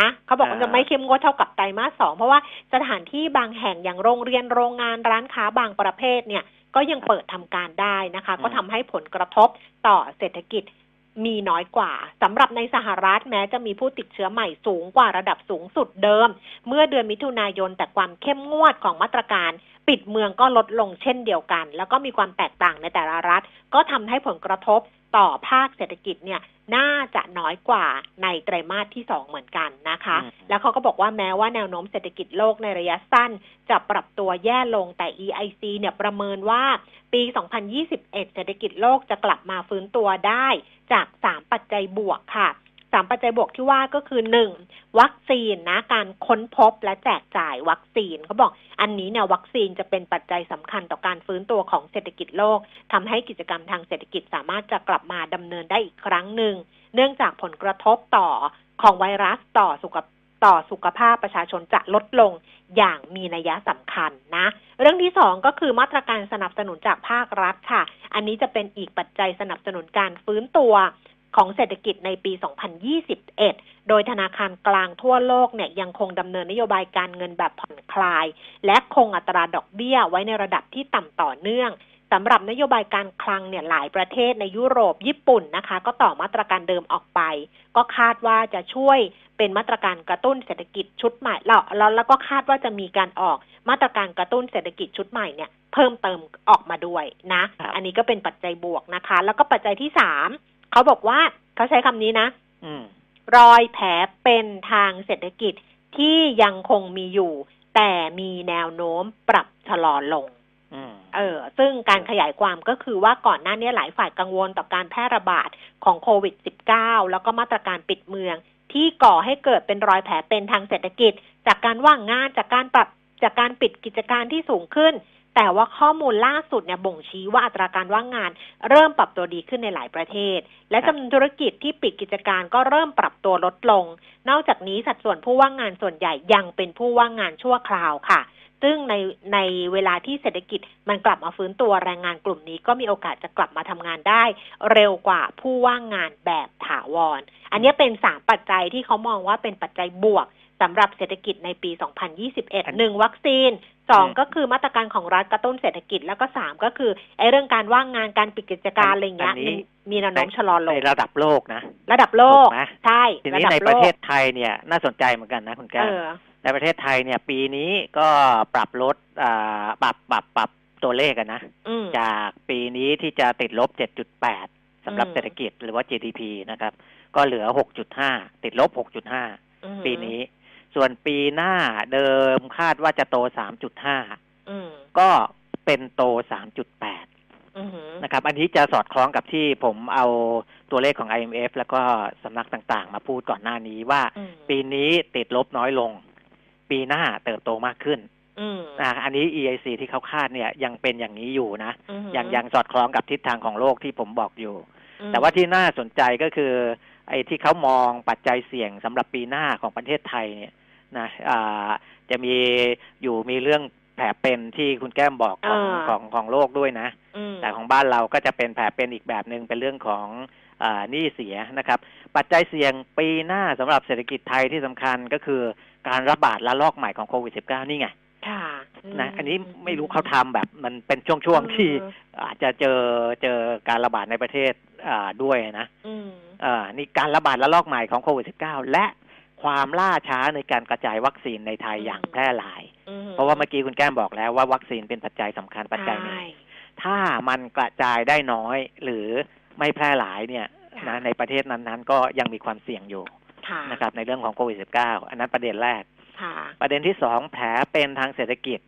นะเขาบอกว่าจะไม่เข้มงวดเท่ากับไตรมาสสองเพราะว่าสถานที่บางแห่งอย่างโรงเรียนโรงงานร้านค้าบางประเภทเนี่ย ก็ยังเปิดทำการได้นะคะ ก็ทำให้ผลกระทบต่อเศรษฐกิจ มีน้อยกว่าสำหรับในสหรัฐแม้จะมีผู้ติดเชื้อใหม่สูงกว่าระดับสูงสุดเดิม เมื่อเดือนมิถุนายนแต่ความเข้มงวดของมาตรการปิดเมืองก็ลดลงเช่นเดียวกัน แล้วก็มีความแตกต่างในแต่ละรัฐ ก็ทำให้ผลกระทบต่อภาคเศรษฐกิจเนี่ย น่าจะน้อยกว่าในไตรมาสที่สองเหมือนกันนะคะอืมแล้วเขาก็บอกว่าแม้ว่าแนวโน้มเศรษฐกิจโลกในระยะสั้น จะปรับตัวแย่ลงแต่ EIC เนี่ยประเมินว่าปี 2021 เศรษฐกิจโลกจะกลับมาฟื้นตัวได้จาก 3 ปัจจัยบวกค่ะ สามปัจจัยบวกที่ว่าก็คือหนึ่งวัคซีนนะการค้นพบและแจกจ่ายวัคซีนเขาบอกอันนี้เนี่ยวัคซีนจะเป็นปัจจัยสำคัญต่อการฟื้นตัวของเศรษฐกิจโลกทำให้กิจกรรมทางเศรษฐกิจสามารถจะกลับมาดำเนินได้อีกครั้งหนึ่ง เนื่องจากผลกระทบต่อของไวรัสต่อสุขต่อสุขภาพประชาชนจะลดลงอย่างมีนัยสำคัญนะ เรื่องที่สองก็คือมาตรการสนับสนุนจากภาครัฐค่ะ อันนี้จะเป็นอีกปัจจัยสนับสนุนการฟื้นตัว ของเศรษฐกิจในปี 2021 โดยธนาคารกลางทั่วโลกเนี่ยยังคงดำเนินนโยบายการเงินแบบผ่อนคลาย และคงอัตราดอกเบี้ยไว้ในระดับที่ต่ำต่อเนื่องสำหรับนโยบายการคลังเนี่ยหลายประเทศในยุโรปญี่ปุ่นนะคะ ก็ต่อมาตรการเดิมออกไป ก็คาดว่าจะช่วยเป็นมาตรการกระตุ้นเศรษฐกิจชุดใหม่แล้วแล้วแล้วก็คาดว่าจะมีการออกมาตรการกระตุ้นเศรษฐกิจชุดใหม่เนี่ยเพิ่มเติมออกมาด้วยนะครับอันนี้ก็เป็นปัจจัยบวกนะคะ แล้วก็ปัจจัยที่สาม เขาบอกว่าเขาใช้คำนี้นะอืมรอยแผลเป็นทางเศรษฐกิจที่ยังคงมีอยู่ แต่มีแนวโน้มปรับชะลอลงอืมเออ ซึ่งการขยายความก็คือว่าก่อนหน้านี้หลายฝ่ายกังวลต่อการแพร่ระบาดของโควิด -19 แล้วก็มาตรการปิดเมือง ที่ก่อให้เกิดเป็นรอยแผลเป็นทางเศรษฐกิจ จากการว่างงานจากการปรับจากการปิดกิจการที่สูงขึ้น แต่ว่าข้อมูลล่าสุดเนี่ยบ่งชี้ว่าอัตราการว่างงานเริ่มปรับตัวดีขึ้นในหลายประเทศ และครับจำนวนธุรกิจที่ปิดกิจการก็เริ่มปรับตัวลดลง นอกจากนี้สัดส่วนผู้ว่างงานส่วนใหญ่ยังเป็นผู้ว่างงานชั่วคราวค่ะซึ่งในในเวลาที่เศรษฐกิจมันกลับมาฟื้นตัวแรงงานกลุ่มนี้ก็มีโอกาสจะกลับมาทำงานได้ เร็วกว่าผู้ว่างงานแบบถาวร อันนี้เป็นสามปัจจัยที่เขามองว่าเป็นปัจจัยบวกสำหรับเศรษฐกิจในปี 2021หนึ่งวัคซีน สองอืมก็คือมาตรการของรัฐกระตุ้นเศรษฐกิจแล้วก็สามก็คือไอ้เรื่องการว่างงานการปิดกิจการอะไรอย่างเงี้ยอันนี้มีมีแนวโน้มชะลอลในงระดับโลกนะ ระดับโลกถูกไหมใช่ทีระนี้ดับในโลประกเทศไทยเนี่ยน่าสนใจเหมือนกันนะคุณแก้เอวอในประเทศไทยเนี่ย ปีนี้ก็ปรับลดอ่าปรับปรับปรับตัวเลขกันนะอืมจากปีนี้ที่จะติดลบ 7.8สำหรับอืมเศรษฐกิจหรือว่า GDP นะครับ ก็เหลือ 6.5 ติดลบ 6.5อืมปีนี้ ส่วนปีหน้าเดิมคาดว่าจะโต 3.5อืมก็เป็นโต 3.8อืมนะครับ อันนี้จะสอดคล้องกับที่ผมเอาตัวเลขของ IMF แล้วก็สำนักต่างๆ มาพูดก่อนหน้านี้ว่าอืมปีนี้ติดลบน้อยลง ปีหน้าเติบโตมากขึ้นอืมอ่าอันนี้ EIC ที่เขาคาดเนี่ยยังเป็นอย่างนี้อยู่นะอืมยังยังสอดคล้องกับทิศทางของโลกที่ผมบอกอยู่อืมแต่ว่าที่น่าสนใจก็คือ ไอ้ที่เขามองปัจจัยเสี่ยงสำหรับปีหน้าของประเทศไทยเนี่ย นะอ่าจะมีอยู่มีเรื่องแผลเป็นที่คุณแก้มบอกของของของโลกด้วยนะ อืม แต่ของบ้านเราก็จะเป็นแผลเป็นอีกแบบหนึ่งเป็นเรื่องของอาหนี้เสียนะครับ ปัจจัยเสี่ยงปีหน้าสำหรับเศรษฐกิจไทยที่สำคัญก็คือการระบาดระลอกใหม่ของโควิด -19 นี่ไงค่ะนะอันนี้ไม่รู้เขาทำแบบมันเป็นช่วงๆที่เอออาจจะเจอเจอการระบาดในประเทศอ่าด้วยนะ อืมอ่านี่การระบาดระลอกใหม่ของโควิด -19 และ ความล่าช้าในการกระจายวัคซีนในไทยอืมอย่างแพร่หลายอืมเพราะว่าเมื่อกี้คุณแก้มบอกแล้วว่าวัคซีนเป็นปัจจัยสำคัญปัจจัยหนึ่งใช่ถ้ามันกระจายได้น้อยหรือไม่แพร่หลายเนี่ยค่ะนะในประเทศนั้นๆ ก็ยังมีความเสี่ยงอยู่ค่ะนะครับในเรื่องของโควิด -19 อันนั้นประเด็นแรกค่ะประเด็นที่สองแผลเป็นทางเศรษฐกิจ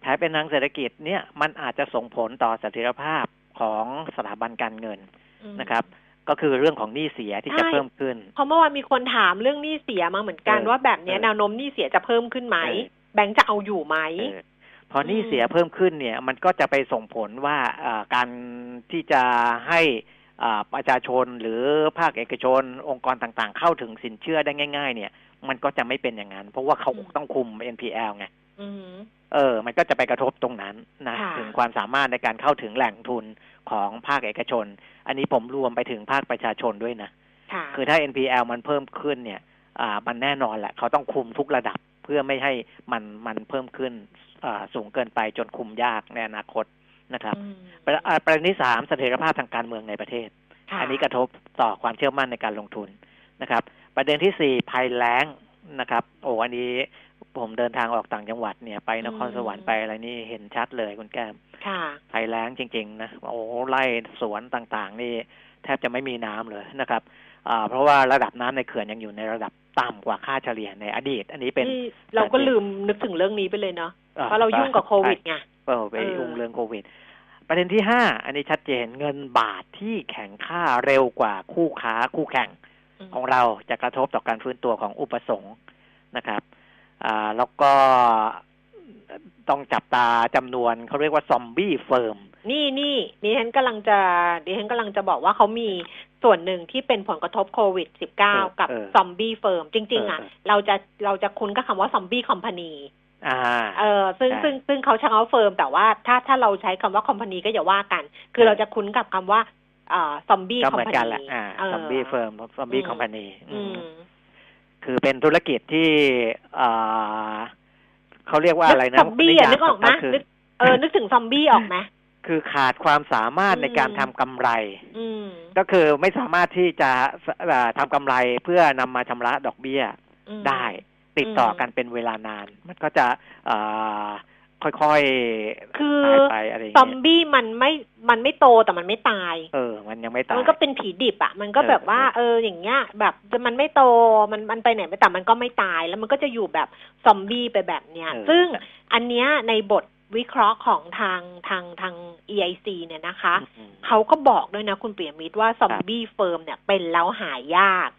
แผลเป็นทางเศรษฐกิจเนี่ยมันอาจจะส่งผลต่อเสถียรภาพของสถาบันการเงินอืมนะครับ ก็คือเรื่องของหนี้เสียที่จะใช่เพิ่มขึ้นเพราะเมื่อวานมีคนถามเรื่องหนี้เสียมาเหมือนกันเออว่าแบบเนี้ยเออแนวโน้มหนี้เสียจะเพิ่มขึ้นไหมเออแบงค์จะเอาอยู่ไหมเออพอหนี้อืมเสียเพิ่มขึ้นเนี่ย มันก็จะไปส่งผลว่าอ่าการที่จะให้อ่าประชาชนหรือภาคเอกชน องค์กรต่างๆ เข้าถึงสินเชื่อได้ง่าย ๆ เนี่ย มันก็จะไม่เป็นอย่างนั้น เพราะว่าเขาต้องคุม NPL ไงอืมเออ มันก็จะไปกระทบตรงนั้นนะค่ะถึงความสามารถในการเข้าถึงแหล่งทุน ของภาคเอกชน อันนี้ผมรวมไปถึงภาคประชาชนด้วยนะค่ะคือถ้า NPL มันเพิ่มขึ้นเนี่ยอ่ามันแน่นอนแหละ เขาต้องคุมทุกระดับเพื่อไม่ให้มันมันเพิ่มขึ้นอ่าสูงเกินไปจนคุมยากในอนาคตนะครับอืมประอ่าประเด็นที่สามเสถียรภาพทางการเมืองในประเทศค่ะอันนี้กระทบต่อความเชื่อมั่นในการลงทุนนะครับ ประเด็นที่สี่ภัยแล้งนะครับ โอ้อันนี้ ผมเดินทางออกต่างจังหวัดเนี่ยไปนครสวรรค์ไปอะไรนี่เห็นชัดเลยคุณแก้มค่ะภัยแล้งจริง ๆ นะโอ้ไร่สวนต่างๆ นี่แทบจะไม่มีน้ำเลยนะครับอ่าเพราะว่าระดับน้ำในเขื่อนยังอยู่ในระดับต่ำกว่าค่าเฉลี่ยในอดีต อันนี้เป็นนี่เราก็ลืมนึกถึงเรื่องนี้ไปเลยเนาะอ่เพราะเรายุ่งกับโควิดไงเออไปเออยุ่งเรื่องโควิด ประเด็นที่ห้าอันนี้ชัดเจนเงินบาทที่แข็งค่าเร็วกว่าคู่ค้าคู่แข่งอืมของเราจะกระทบต่อการฟื้นตัวของอุปสงค์นะครับ อ่าแล้วก็ต้องจับตาจำนวนเขาเรียกว่า zombie firmนี่นี่ดิฉันกำลังจะดิฉันกำลังจะบอกว่าเขามีส่วนหนึ่งที่เป็นผลกระทบโควิดเออ -19 กับเออ zombie firm จริง ๆ อะเออเออเราจะเราจะคุ้นกับคำว่า zombie companyอ่าเออซึ่งใช่ซึ่งซึ่งเขาใช้คำว่า firm แต่ว่าถ้าถ้าเราใช้คำว่า company ก็อย่าว่ากัน คือเราจะคุ้นกับคำว่าอ่าซอมบี้ก็คอเหมมือนพากันแหนีละอ่าซอมบี้เฟิร์มซอมบี้คอมพานีอืม คือเป็นธุรกิจที่อ่าเขาเรียกว่าอะไรนะซอมบี้อะยามนึกออกไหมคือนึกเออ นึกถึงซอมบี้ออกไหมคือขาดความสามารถอืมในการทำกำไรอืมก็คือไม่สามารถที่จะอ่าทำกำไรเพื่อนำมาชำระดอกเบี้ยอืมได้ ติดต่ออมกันเป็นเวลานาน มันก็จะอ่า ค่อยๆคือหายไปอะไรอย่างซอมเงี้ยบี้มันไม่มันไม่โตแต่มันไม่ตาย เออ มันยังไม่ตาย มันก็เป็นผีดิบอะ มันก็เออแบบว่าเอเออออย่างเงี้ย แบบมันไม่โตมันมันไปไหนไม่แต่มันก็ไม่ตายแล้วมันก็จะอยู่แบบซอมบี้ไปแบบเนี้ย เออ ซึ่งอันเนี้ยในบทวิเคราะห์ของทางทางทาง EIC เนี่ยนะคะ อืม เขาก็บอกด้วยนะคุณเปียมิตรว่าซอมบี้เฟิร์มเนี่ยเป็นแล้วหายยาก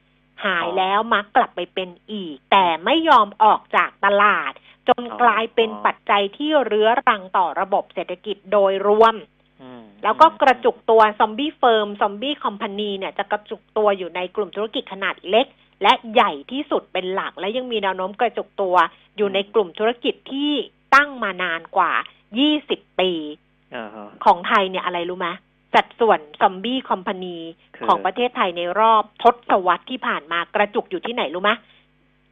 หายแล้วมักกลับไปเป็นอีก แต่ไม่ยอมออกจากตลาด จนอ๋อกลายเป็นปัจจัยที่เรื้อรังต่อระบบเศรษฐกิจโดยรวมอืมแล้วก็กระจุกตัวซอมบี้เฟิร์มซอมบี้คอมพานีเนี่ยจะกระจุกตัวอยู่ในกลุ่มธุรกิจขนาดเล็ก และใหญ่ที่สุดเป็นหลัก และยังมีแนวโน้มกระจุกตัวอยู่ในกลุ่มธุรกิจที่ตั้งมานานกว่า 20 ปีอ่าฮะของไทยเนี่ยอะไรรู้ไหม สัดส่วนซอมบี้คอมพานีคือของประเทศไทยในรอบทศวรรษที่ผ่านมากระจุกอยู่ที่ไหนรู้ไหม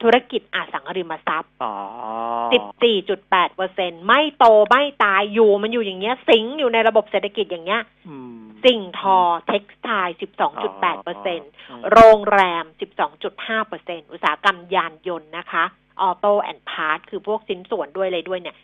ธุรกิจอสังหาริมทรัพย์อ๋อ14.8เปอร์เซ็นไม่โตไม่ตายอยู่มันอยู่อย่างเงี้ย สิงอยู่ในระบบเศรษฐกิจอย่างเงี้ยอืมสิ่งทอ textile 12.8เปอร์เซ็นอืมโรงแรม12.5เปอร์เซ็นอุตสาหกรรมยานยนต์นะคะ auto and part คือพวกชิ้นส่วนด้วยเลยด้วยเนี่ย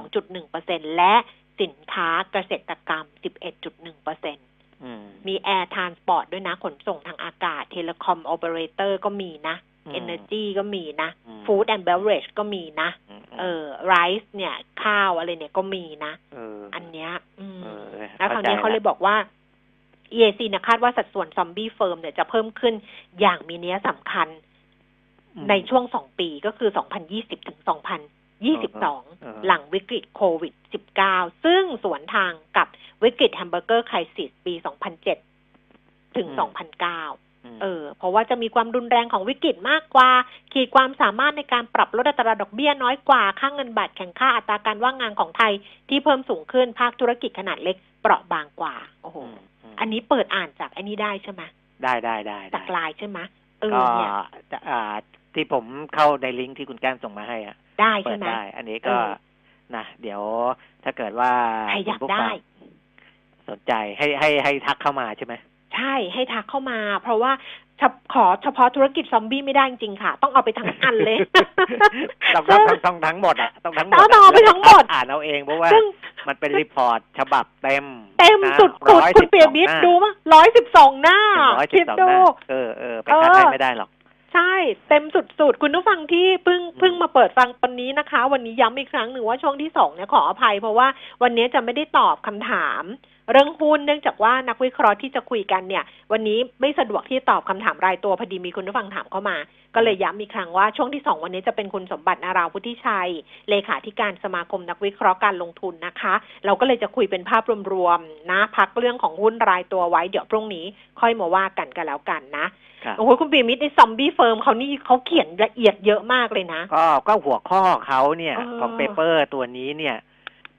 12.1เปอร์เซ็นและ สินค้าเกษตรกรรม 11.1เปอร์เซ็นอืมมี air transport ด้วยนะ ขนส่งทางอากาศ telecom operator ก็มีนะenergy ก็มีนะอืม food and beverage ก็มีนะมเออ rice เนี่ย ข้าวอะไรเนี่ยก็มีนะเอออันเนี้ยอืมเออแล้วคราวเข้าใจนี้เขาเลยละบอกว่า EIC เนี่ยคาดว่าสัดส่วน zombie firm เนี่ยจะเพิ่มขึ้นอย่างมีนัยสำคัญอืมในช่วงสองปีก็คือ2020ถึงเออ 2022 หลังวิกฤตโควิด 19 ซึ่งสวนทางกับวิกฤต hamburger crisis ปี 2007 ถึง 2009มเออ เพราะว่าจะมีความรุนแรงของวิกฤตมากกว่า ขีดความสามารถในการปรับลดอัตราดอกเบี้ยน้อยกว่า ค่างเงินบาทแข่งค่าอัตราการว่างงานของไทยที่เพิ่มสูงขึ้นภาคธุรกิจขนาดเล็กเปราะบางกว่า โอ้โหมมอันนี้เปิดอ่านจากอันนี้ได้ใช่ไหมได้ได้ได้จากได้ไลน์ใช่ไหมเออก็เนี่ยจะอ่าที่ผมเข้าในลิงก์ที่คุณแก้มส่งมาให้อะ ได้เปิใช่ดไหมได้ อันนี้ก็เออนะเดี๋ยวถ้าเกิดว่าใครอยากคุณผู้ได้ฟังสนใจให้ให้ให้ทักเข้ามาใช่ไหมใช่ให้ทักเข้ามา เพราะว่าเฉพขอเฉพาะธุรกิจซอมบี้ไม่ได้จริงๆค่ะ ต้องเอาไปทั้งอันเลยต้องต้องต้องต้องทั้งหมดอะต้องทั้งหมดต้องเอาไปทั้งหมดอ่านเอาเองเพราะว่าซึ่งมันเป็นรีพอร์ตฉบับเต็ม เต็มนะสุดสุด112คุณเปียมิตรหน้าดูมั้ร้อยสิบสองหน้าร้อยสิคิดบสองดูหน้าเออเออไปคัดเออให้ไม่ได้หรอก ใช่ เต็มสุดๆ คุณผู้ฟังที่เพิ่งเพิ่งมาเปิดฟังวันนี้นะคะ วันนี้ย้ำอีกครั้งหนึ่งว่าช่วงที่สองเนี่ยขออภัย เพราะว่าวันนี้จะไม่ได้ตอบคำถามเรื่องหุ้นเนื่องจากว่านักวิเคราะห์ที่จะคุยกันเนี่ย วันนี้ไม่สะดวกที่ตอบคำถามรายตัวพอดีมีคุณผู้ฟังถามเข้ามา ก็เลยย้ำอีกครั้งว่าช่วงที่สองวันนี้จะเป็นคุณสมบัติ นราวุฒิชัย เลขาธิการสมาคมนักวิเคราะห์การลงทุนนะคะ เราก็เลยจะคุยเป็นภาพรวมๆนะพักเรื่องของหุ้นรายตัวไว้เดี๋ยวพรุ่งนี้ ค่อยมาว่ากันกันแล้วกันนะ โอ้โหคุณปิยมิตรใน zombie firm เขานี่เขาเขียนละเอียดเยอะมากเลยนะ ก็ก็หัวข้อเขาเนี่ยเออของเปเปอร์ตัวนี้เนี่ย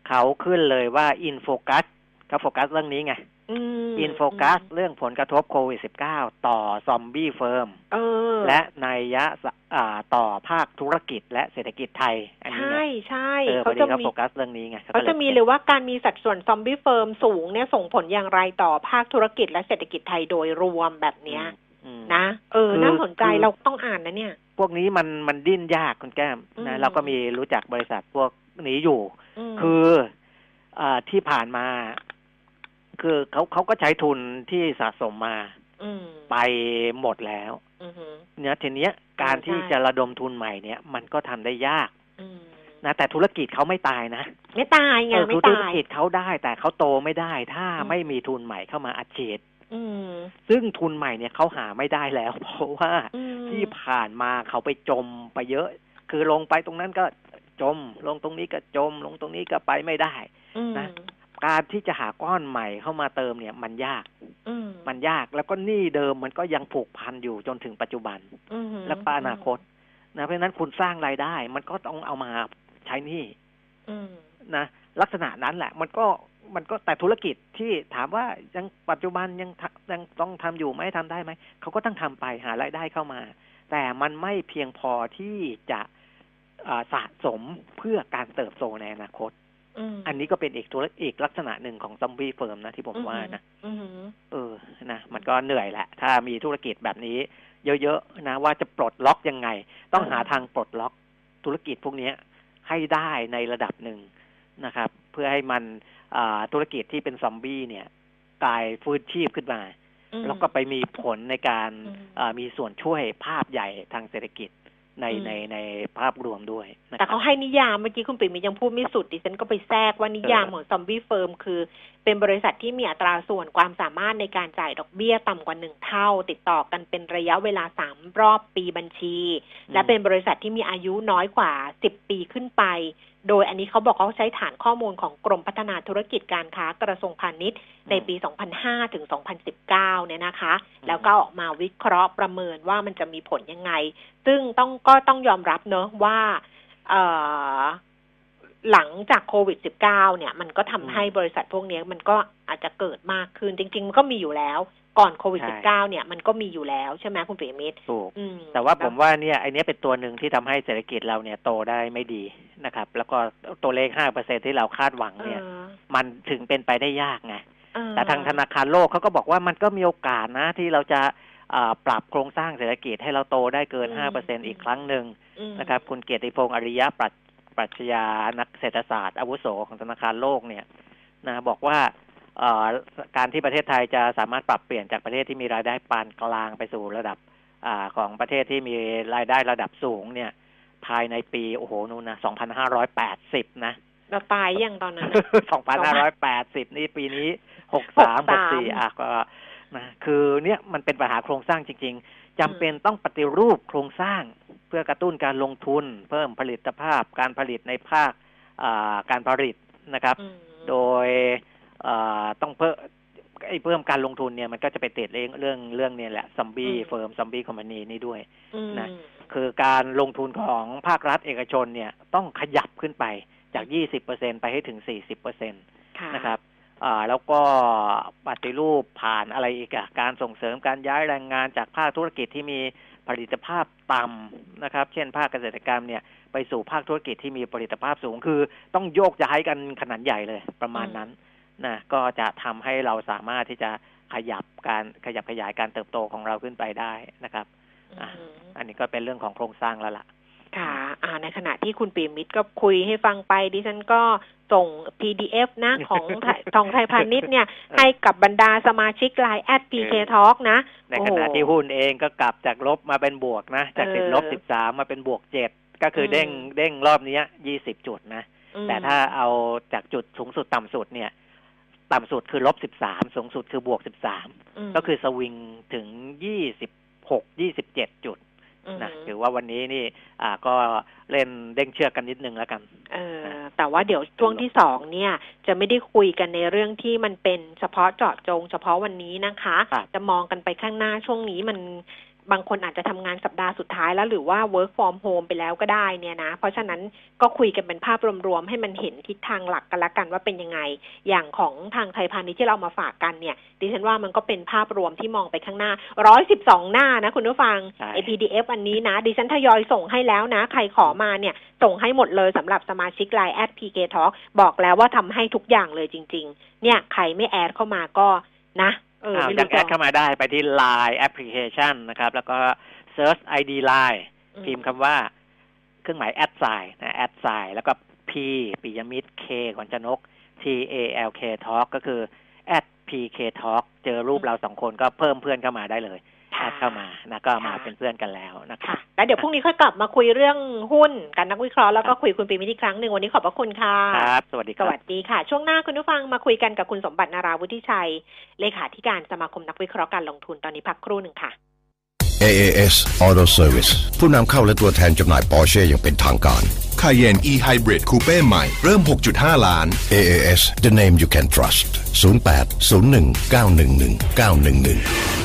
เขาขึ้นเลยว่าอินโฟกัสเขาโฟกัสเรื่องนี้ไงอืมอินโฟกัสเรื่องผลกระทบโควิด -19 ต่อซอมบี้เฟิร์มเออและในยยะสะอ่าต่อภาคธุรกิจและเศรษฐกิจไทยอันนี้ใช่ไงใช่เออพเขาอดีจะเขามีโฟกัสเรื่องนี้ไงเขาจะมีเลยว่าการมีสัดส่วนซอมบี้เฟิร์มสูงเนี่ยส่งผลอย่างไรต่อภาคธุรกิจและเศรษฐกิจไทยโดยรวมแบบเนี้ยอืม นะ เออคือน่าสนใจคือเราต้องอ่านนะเนี่ย พวกนี้มันมันดิ้นยากคุณแก้มอืมนะเราก็มีรู้จักบริษัทพวกนี้อยู่มคืออ่าที่ผ่านมา คือเขาเขาก็ใช้ทุนที่สะสมมาอืมไปหมดแล้วอือหือเนี่ยทีเนี้ยการที่ใช่จะระดมทุนใหม่เนี่ย มันก็ทำได้ยากอืมนะแต่ธุรกิจเขาไม่ตายนะ ไม่ตายไงเออไม่คือธุรตายกิจเขาได้ แต่เขาโตไม่ได้ ถ้าอืมไม่มีทุนใหม่เข้ามาอัดฉีดอืม ซึ่งทุนใหม่เนี่ยเขาหาไม่ได้แล้ว เพราะว่าอืมที่ผ่านมาเขาไปจมไปเยอะ คือลงไปตรงนั้นก็จม ลงตรงนี้ก็จม ลงตรงนี้ก็ไปไม่ได้อืมนะการที่จะหาก้อนใหม่เข้ามาเติมเนี่ย มันยากอืมมันยากแล้วก็หนี้เดิมมันก็ยังผูกพันอยู่จนถึงปัจจุบันอืมและก็อนาคตนะเพราะฉะนั้นคุณสร้างรายได้ มันก็ต้องเอามาใช้หนี้อืมนะลักษณะนั้นแหละ มันก็ มันก็แต่ธุรกิจที่ถามว่ายังปัจจุบันยังทำยังต้องทำอยู่ไหมทำได้ไหมเขาก็ต้องทำไปหารายได้เข้ามา แต่มันไม่เพียงพอที่จะอ่าสะสมเพื่อการเติบโตในอนาคตอืมอันนี้ก็เป็นอีกธุรอีกลักษณะหนึ่งของซอมบี้เฟิร์มนะที่ผมว่านะอืมเออนะมันก็เหนื่อยแหละ ถ้ามีธุรกิจแบบนี้ เยอะๆนะว่าจะปลดล็อกยังไง ต้องหาทางปลดล็อกธุรกิจพวกเนี้ยให้ได้ในระดับหนึ่งนะครับ เพื่อให้มันอ่า ธุรกิจที่เป็นซอมบี้เนี่ยกลายฟื้นชีพขึ้นมาอืมแล้วก็ไปมีผลในการอืมอ่ามีส่วนช่วยภาพใหญ่ทางเศรษฐกิจในอืมในในภาพรวมด้วยนะครับ แต่เขาให้นิยามเมื่อกี้คุณปิ่มยังพูดไม่สุดดิฉันก็ไปแทรกว่านิยามเออของ zombie firm คือ เป็นบริษัทที่มีอัตราส่วนความสามารถในการจ่ายดอกเบี้ยต่ำกว่าหนึ่งเท่า ติดต่อกันเป็นระยะเวลาสามรอบปีบัญชี และเป็นบริษัทที่มีอายุน้อยกว่าสิบปีขึ้นไป โดยอันนี้เขาบอกเขาใช้ฐานข้อมูลของกรมพัฒนาธุรกิจการค้ากระทรวงพาณิชย์ ในปี 2005 ถึง 2019 เนี่ยนะคะ แล้วก็ออกมาวิเคราะห์ประเมินว่ามันจะมีผลยังไง ซึ่งต้องก็ต้องยอมรับเนอะว่าเอ่อ หลังจากโควิด -19 เนี่ย มันก็ทำให้บริษัทพวกนี้มันก็อาจจะเกิดมากขึ้น จริง ๆ มันก็มีอยู่แล้ว ก่อนโควิดใช่ -19 เนี่ย มันก็มีอยู่แล้วใช่ไหมคุณปิยมิตรถูกอืมแต่ว่าผมว่าเนี่ยไอเนี้ยเป็นตัวหนึ่งที่ทำให้เศรษฐกิจเราเนี่ยโตได้ไม่ดีนะครับ แล้วก็ตัวเลขห้าเปอร์เซ็นที่เราคาดหวังเอเนี่ยอมันถึงเป็นไปได้ยากไงเออแต่ทางธนาคารโลกเขาก็บอกว่ามันก็มีโอกาสนะที่เราจะอ่าปรับโครงสร้างเศรษฐกิจให้เราโตได้เกินห้าเปอร์เซ็นอีกครั้งหนึ่งอืมนะครับ คุณเกียรติพงศ์อริยะปรัช ปรัชญานักเศรษฐศาสตร์อาวุโสของธนาคารโลกเนี่ยนะบอกว่าเอ่อการที่ประเทศไทยจะสามารถปรับเปลี่ยนจากประเทศที่มีรายได้ปานกลางไปสู่ระดับอ่าของประเทศที่มีรายได้ระดับสูงเนี่ย ภายในปีโอ้โหนู่นนะ2,580นะเราตายยังตอนนั้น2,580นี่ปีนี้63 64อะก็นะคือเนี่ยมันเป็นปัญหาโครงสร้างจริง ๆ จำเป็นต้องปฏิรูปโครงสร้าง เพื่อกระตุ้นการลงทุน เพิ่มผลิตภาพ การผลิตในภาคอ่าการผลิตนะครับอืมโดยเอ่อต้องเพิ่มไอ้เพิ่มการลงทุนเนี่ยมันก็จะไปติดเรื่องเรื่องเรื่องเนี่ยแหละ zombie firm zombie company นี่ด้วยอืมนะคือการลงทุนของภาครัฐเอกชนเนี่ยต้องขยับขึ้นไปจาก 20%ไปให้ถึง 40%ค่ะนะครับ อ่าแล้วก็ปฏิรูปผ่านอะไรอีกอะการส่งเสริมการย้ายแรงงานจากภาคธุรกิจที่มีผลิตภาพต่ำนะครับ เช่นภาคเกษตรกรรมเนี่ยไปสู่ภาคธุรกิจที่มีผลิตภาพสูง คือต้องโยกย้ายกันขนาดใหญ่เลยประมาณนั้นนะก็จะทำให้เราสามารถที่จะขยับการขยับขยายการเติบโตของเราขึ้นไปได้นะครับอะอืมอันนี้ก็เป็นเรื่องของโครงสร้างแล้วล่ะ ค่ะอ่าในขณะที่คุณปีมิตรก็คุยให้ฟังไป ดิฉันก็ส่ง PDF นะของไทยทองไทยพาณิชย์เนี่ย ให้กับบรรดาสมาชิกไลน์แอด PK Talk นะ ในขณะที่หุ้นเองก็กลับจากลบมาเป็นบวกนะ จากเออติดลบสิบสามมาเป็นบวกเจ็ดก็คืออมเด้งเด้งรอบเนี้ยี่สิบจุดนะอืมแต่ถ้าเอาจากจุดสูงสุดต่ำสุดเนี่ย ต่ำสุดคือลบสิบสามสูงสุดคือบวกสิบสามมก็คือสวิงถึงยี่สิบหกยี่สิบเจ็ดจุด นะมถือว่าวันนี้นี่อ่าก็เล่นเด้งเชือกกันนิดนึงแล้วกัน เออ แต่ว่าเดี๋ยวช่วงที่สองเนี่ย จะไม่ได้คุยกันในเรื่องที่มันเป็นเฉพาะเจาะจง เฉพาะวันนี้นะคะครับจะมองกันไปข้างหน้าช่วงนี้มัน บางคนอาจจะทำงานสัปดาห์สุดท้ายแล้วหรือว่า work from home ไปแล้วก็ได้เนี่ยนะ เพราะฉะนั้นก็คุยกันเป็นภาพรวมๆ ให้มันเห็นทิศทางหลักกันละกันว่าเป็นยังไง อย่างของทางไทยพาณิชย์ที่เรามาฝากกันเนี่ย ดิฉันว่ามันก็เป็นภาพรวมที่มองไปข้างหน้า112หน้านะคุณผู้ฟังใช่ไอ PDF อันนี้นะ ดิฉันทยอยส่งให้แล้วนะ ใครขอมาเนี่ย ส่งให้หมดเลยสำหรับสมาชิกไลน์ at pk talk บอกแล้วว่าทำให้ทุกอย่างเลยจริง ๆ เนี่ยใครไม่แอดเข้ามาก็นะ เอออ่าไม่จะรู้ add เข้ามาได้ไปที่ Line Application นะครับ แล้วก็ Search ID Line อืพิมพ์คำว่า เครื่องหมาย at sign นะ at sign แล้วก็ P ปิยมิตร K ขวัญชนก T A L K Talk ก็คือ at PK Talk เจอรูปเราสองคนก็เพิ่มเพื่อนเข้ามาได้เลยแอค่ะ add เข้ามานะก็มาเป็นเพื่อนกันแล้วนะครัค่ะแล้วเดี๋ยวพรุ่งนี้ค่อยกลับมาคุยเรื่องหุ้นกันนักวิเคราะห์แล้วก็คุยคุณปิยมิตรอีกครั้งหนึ่งวันนี้ขอบพระคุณค่ะครับสวัสดีคสรับสวัสดีค่ะ ช่วงหน้าคุณผู้ฟังมาคุยกันกับคุณสมบัติ นราวุฒิชัยเลขาธิการสมาคมนักวิเคราะห์การลงทุนตอนนี้พักครู่หนึ่งค่ะ AAS Auto Service ผู้นำเข้าและตัวแทนจำหน่าย Porsche อย่างเป็นทางการ Cayenne e-hybrid coupe ใหม่ เริ่ม 6.5 ล้าน AAS the name you can trust 0801911911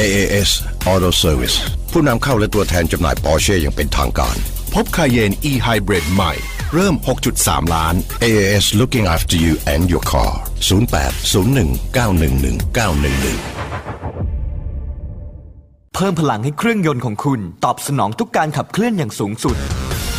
AAS Auto Service ผู้นำเข้าและตัวแทนจำหน่าย Porsche อย่างเป็นทางการ พบ Cayenne e-hybrid ใหม่ เริ่ม 6.3 ล้าน AAS looking after you and your car 0801911911 เพิ่มพลังให้เครื่องยนต์ของคุณ ตอบสนองทุกการขับเคลื่อนอย่างสูงสุด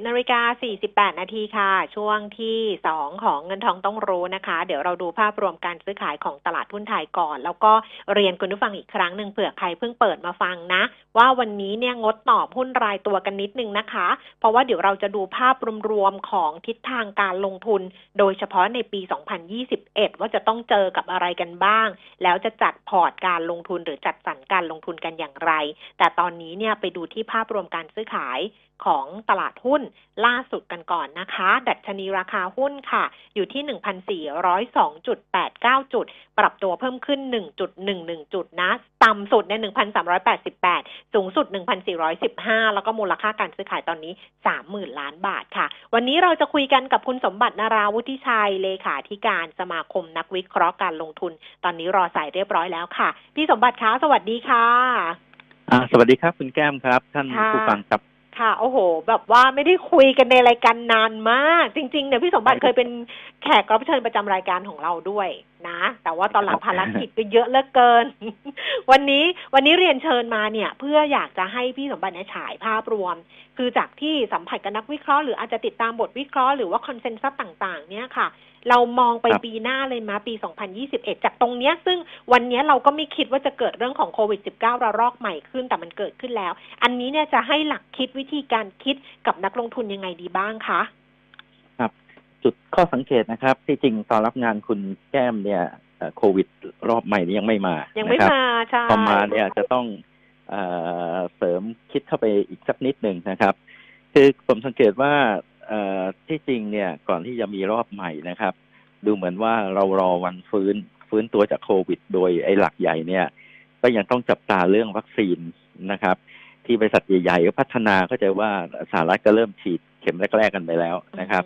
10นาฬิกา48 นาทีค่ะ ช่วงที่ 2 ของเงินทองต้องรู้นะคะ เดี๋ยวเราดูภาพรวมการซื้อขายของตลาดหุ้นไทยก่อน แล้วก็เรียนคุณผู้ฟังอีกครั้งหนึ่งเผื่อใครเพิ่งเปิดมาฟังนะ ว่าวันนี้เนี่ยงดตอบหุ้นรายตัวกันนิดนึงนะคะ เพราะว่าเดี๋ยวเราจะดูภาพรวมๆของทิศทางการลงทุน โดยเฉพาะในปี 2021 ว่าจะต้องเจอกับอะไรกันบ้าง แล้วจะจัดพอร์ตการลงทุนหรือจัดสรรการลงทุนกันอย่างไร แต่ตอนนี้เนี่ยไปดูที่ภาพรวมการซื้อขาย ของตลาดหุ้นล่าสุดกันก่อนนะคะ ดัชนีราคาหุ้นค่ะ อยู่ที่ 1,402.89 จุด ปรับตัวเพิ่มขึ้น 1.11 จุดนะ ต่ำสุดในย1,388 สูงสุด 1,415 แล้วก็มูลค่าการซื้อขายตอนนี้ 30,000 ล้านบาทค่ะ วันนี้เราจะคุยกันกับคุณสมบัตินาราวุฒิชัย เลขาธิการสมาคมนักวิเคราะห์การลงทุน ตอนนี้รอสายเรียบร้อยแล้วค่ะ พี่สมบัติคะสวัสดีค่ะอ่าสวัสดีครับคุณแก้มครับ ท่านค่ะผู้ฟังครับ ค่ะ โอ้โห แบบว่าไม่ได้คุยกันในรายการนานมาก จริงๆเนี่ยพี่สมบัติเคยเป็นแขกรับเชิญประจำรายการของเราด้วยนะ แต่ว่าตอนหลังภารกิจก็เยอะเหลือเกิน วันนี้วันนี้เรียนเชิญมาเนี่ย เพื่ออยากจะให้พี่สมบัติเนี่ยฉายภาพรวม คือจากที่สัมผัสกับนักวิเคราะห์หรืออาจจะติดตามบทวิเคราะห์หรือว่าคอนเซนแซสต่าง ๆ เนี่ยค่ะ เรามองไปครับปีหน้าเลยมาปี 2021 จากตรงเนี้ยซึ่งวันเนี้ยเราก็ไม่คิดว่าจะเกิดเรื่องของโควิด -19 ระลอกใหม่ขึ้นแต่มันเกิดขึ้นแล้ว อันนี้เนี่ยจะให้หลักคิดวิธีการคิดกับนักลงทุนยังไงดีบ้างคะจุดข้อสังเกตนะครับ ที่จริงตอนรับงานคุณแก้มเนี่ยเอ่อโควิด รอบใหม่นี้ยังไม่มายัยังไม่มาใช่พอมาเนี่ยจะต้องเอ่อเสริมคิดเข้าไปอีกสักนิดหนึ่งนะครับ คือผมสังเกตว่าเอ่อ ที่จริงเนี่ยก่อนที่จะมีรอบใหม่นะครับ ดูเหมือนว่าเรารอวันฟื้นฟื้นตัวจากโควิด โดยไอ้หลักใหญ่เนี่ย ก็ยังต้องจับตาเรื่องวัคซีนนะครับ ที่บริษัทใหญ่ๆก็พัฒนาเข้าใจว่าสหรัฐก็เริ่มฉีดเข็มแรกๆกันไปแล้วนะครับ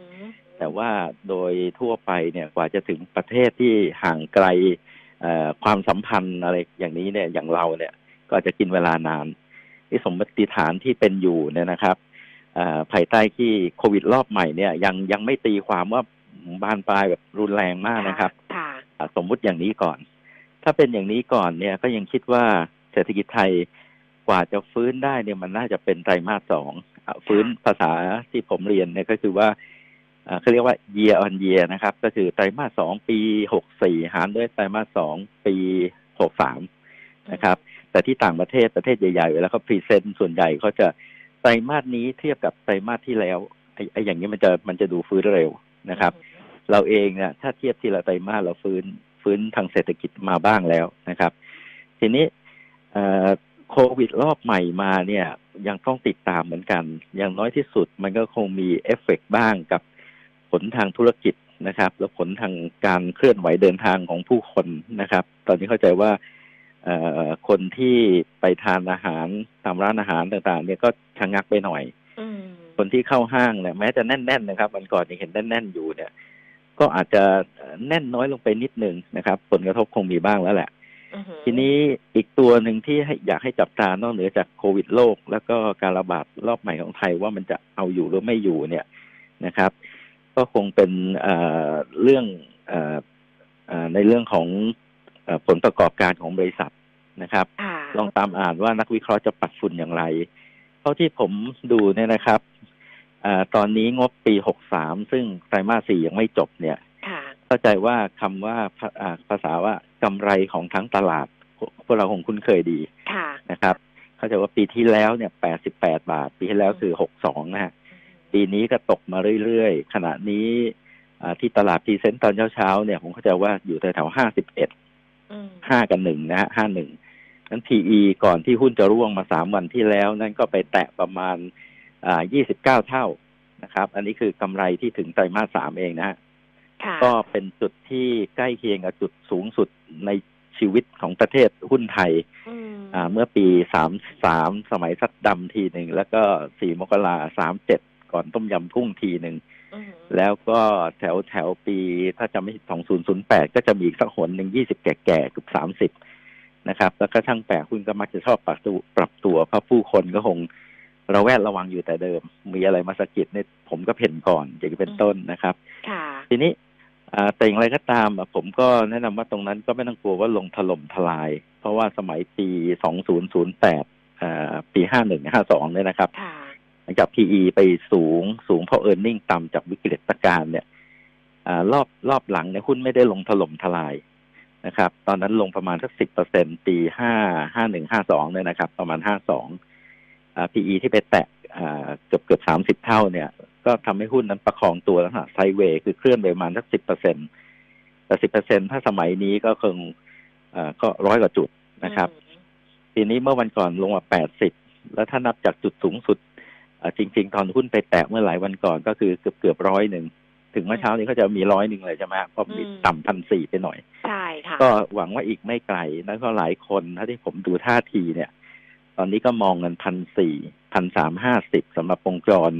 แต่ว่าโดยทั่วไปเนี่ยกว่าจะถึงประเทศที่ห่างไกลความสัมพันธ์อะไรอย่างนี้เนี่ยอย่างเราเนี่ยก็จะกินเวลานานที่สมมติฐานที่เป็นอยู่เนี่ยนะครับ ภายใต้ที่โควิดรอบใหม่เนี่ยยังยังไม่ตีความว่าบานปลายแบบรุนแรงมากนะครับสมมุติอย่างนี้ก่อน ถ้าเป็นอย่างนี้ก่อนเนี่ยก็ยังคิดว่าเศรษฐกิจไทยกว่าจะฟื้นได้เนี่ยมันน่าจะเป็นไตรมาสสองฟื้นภาษาที่ผมเรียนเนี่ยก็คือว่าเขาเรียกว่า year on year นะครับ ก็คือไตรมาสสองปีหกสี่หารด้วยไตรมาสสองปีหกสามนะครับ แต่ที่ต่างประเทศประเทศใหญ่ๆเวลาเขา present ส่วนใหญ่เขาจะ ไตรมาสนี้เทียบกับไตรมาสที่แล้วไอ้ไอ้อย่างนี้มันจะมันจะดูฟื้นเร็วนะครับ เราเองเนี่ยถ้าเทียบทีละไตรมาสเราฟื้นฟื้นทางเศรษฐกิจมาบ้างแล้วนะครับ ทีนี้โควิดรอบใหม่มาเนี่ย ยังต้องติดตามเหมือนกัน อย่างน้อยที่สุดมันก็คงมีเอฟเฟกบ้างกับผลทางธุรกิจนะครับ แล้วผลทางการเคลื่อนไหวเดินทางของผู้คนนะครับ ตอนนี้เข้าใจว่า คนที่ไปทานอาหารตามร้านอาหารต่างๆ เนี่ยก็ชะงงักไปหน่อยคนที่เข้าห้างเนี่ยแม้จะแน่นๆนะครับวันก่อนยังเห็นแน่นๆอยู่เนี่ย ก็อาจจะแน่นน้อยลงไปนิดนึงนะครับ ผลกระทบคงมีบ้างแล้วแหละทีนี้อีกตัวหนึ่งที่อยากให้จับตานอกเหนือจากโควิดโลก แล้วก็การระบาดรอบใหม่ของไทยว่ามันจะเอาอยู่หรือไม่อยู่เนี่ยนะครับ ก็คงเป็นเรื่องในเรื่องของ ผลประกอบการของบริษัทนะครับ ลองตามอ่านว่านักวิเคราะห์จะปัดฝุ่นอย่างไร เท่าที่ผมดูเนี่ยนะครับอตอนนี้งบปีหกสามซึ่งไตรมาสสี่ยังไม่จบเนี่ยเข้าใจว่าคำว่าภาษาว่ากำไรของทั้งตลาดพวกเราคงคุ้นเคยดีนะครับ เข้าใจว่าปีที่แล้วเนี่ยแปดสิบแปดบาท ปีที่แล้วคือหกสองนะฮะปีนี้ก็ตกมาเรื่อยๆ ขณะนี้ที่ตลาด present ตอนเช้าๆเนี่ยผมเข้าใจว่าอยู่แถวๆห้าสิบเอ็ด ห้ากับหนึ่งนะฮะห้าหนึ่งนั้น PE ก่อนที่หุ้นจะร่วงมาสามวันที่แล้ว นั่นก็ไปแตะประมาณอ่ายี่สิบเก้าเท่านะครับ อันนี้คือกำไรที่ถึงไตรมาสสามเองนะฮะก็เป็นจุดที่ใกล้เคียงกับจุดสูงสุดในชีวิตของประเทศหุ้นไทยอ่าเมื่อปีสามสามสมัยซัดดำทีหนึ่ง แล้วก็สี่มกราสามเจ็ดก่อนต้มยำกุ้งทีหนึ่ง แล้วก็แถวแถวปีถ้าจำไม่ผิดสองศูนย์ศูนย์แปดก็จะมีอีกสักหนหนึ่งยี่สิบแก่แก่เกือบสามสิบนะครับ แล้วก็ช่างแปลกคุณก็มักจะชอบปรับตัวปรับตัวเพราะผู้คนก็คงระแวดระวังอยู่แต่เดิม มีอะไรมาสะกิดเนี่ยผมก็เพ่นก่อนอย่างเป็นต้นนะครับทีนี้แต่อย่างไรก็ตามผมก็แนะนำว่าตรงนั้นก็ไม่ต้องกลัวว่าลงถล่มทลาย เพราะว่าสมัยปี 2008 ปี 51 52 เนี่ยนะครับ หลังจาก PE ไปสูงสูงเพราะ e a r n i n g ต่ำจากวิกฤตการณ์เนี่ยอรอบรอบหลังเนี่ยหุ้นไม่ได้ลงถล่มทลายนะครับ ตอนนั้นลงประมาณสักสิบเปอร์เซ็นปีห้าห้าหนึ่งห้าสองเนี่ยนะครับ ประมาณห้าสองอ่า PE ที่ไปแตะอ่าเกือบเกือบสามสิบเท่าเนี่ย ก็ทำให้หุ้นนั้นประคองตัวแล้วฮะไซเวย์คือเคลื่อนไปประมาณสักสิบเปอร์เซ็นแต่สิบเปอร์เซ็นถ้าสมัยนี้ก็คงอ่าก็ร้อยกว่าจุดนะครับ ทีนี้เมื่อวันก่อนลงมาแปดสิบแล้วถ้านับจากจุดสูงสุด จริง ๆ ตอนหุ้นไปแตะเมื่อหลายวันก่อนก็คือเกือบเกือบร้อยหนึ่งถึงเมื่อเช้านี้เขาจะมีร้อยหนึ่งเลยใช่ไหมเพราะมีต่ำพันสี่ไปหน่อย ใช่ค่ะ ก็หวังว่าอีกไม่ไกลแล้วก็หลายคนถ้าที่ผมดูท่าทีเนี่ย ตอนนี้ก็มองเงินพันสี่พันสามห้าสิบสำหรับวงจร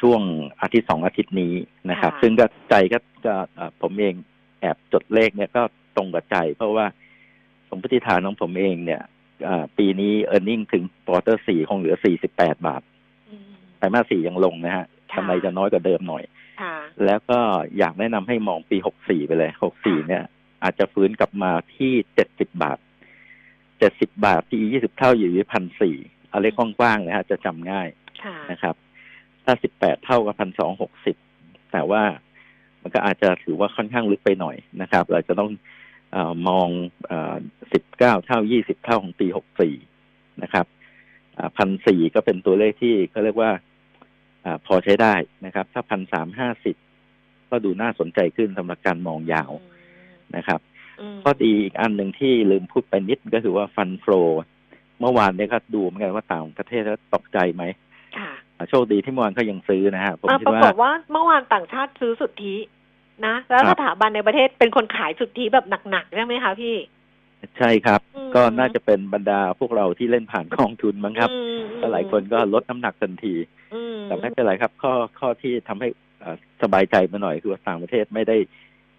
ช่วงอาทิตย์สองอาทิตย์นี้นะครับ ซึ่งก็ใจก็จะผมเองแอบจดเลขเนี่ยก็ตรงกับใจ เพราะว่าสมมติฐานของผมเองเนี่ยปีนี้เออร์เน็งถึงปอเตอร์สี่คงเหลือสี่สิบแปดบาท ไตรมาสสี่ยังลงนะฮะกำไรจะน้อยกว่าเดิมหน่อย แล้วก็อยากแนะนำให้มองปีหกสี่ไปเลยหกสี่เนี่ย อาจจะฟื้นกลับมาที่เจ็ดสิบบาทเจ็ดสิบบาทที่ยี่สิบเท่าอยู่ที่พันสี่อะไรกว้างๆนะฮะจะจำง่ายนะครับ ถ้าสิบแปดเท่ากับพันสองหกสิบแต่ว่ามันก็อาจจะถือว่าค่อนข้างลึกไปหน่อยนะครับ เราจะต้องอมองสิบเก้าเท่ายี่สิบเท่าของปีหกสี่นะครับพันสี่ก็เป็นตัวเลขที่เขาเรียกว่า อพอใช้ได้นะครับ ถ้าพันสามห้าสิบก็ดูน่าสนใจขึ้นสำหรับการมองยาวนะครับข้อดีอีกอันหนึ่งที่ลืมพูดไปนิดก็คือว่าฟันโฟลเมื่อวานเนี่ยก็ดูเหมือนกันว่าต่างประเทศแล้วตกใจไหมโชคดีที่เมื่อวานเขายังซื้อนะฮะผมคิดว่าปรากฏว่าเมื่อวานต่างชาติซื้อสุทธินะ แล้วครัสบถาบันในประเทศเป็นคนขายสุทธิแบบหนักๆใช่ไหมคะพี่ ใช่ครับ อืม ก็น่าจะเป็นบรรดาพวกเราที่เล่นผ่านกองทุนมั้งครับอืมก็หลายคนก็ลดน้ำหนักทันที อืมแต่ไม่เป็นไรครับ ข้อข้อที่ทำให้เอ่อสบายใจมาหน่อยคือว่าต่างประเทศไม่ได้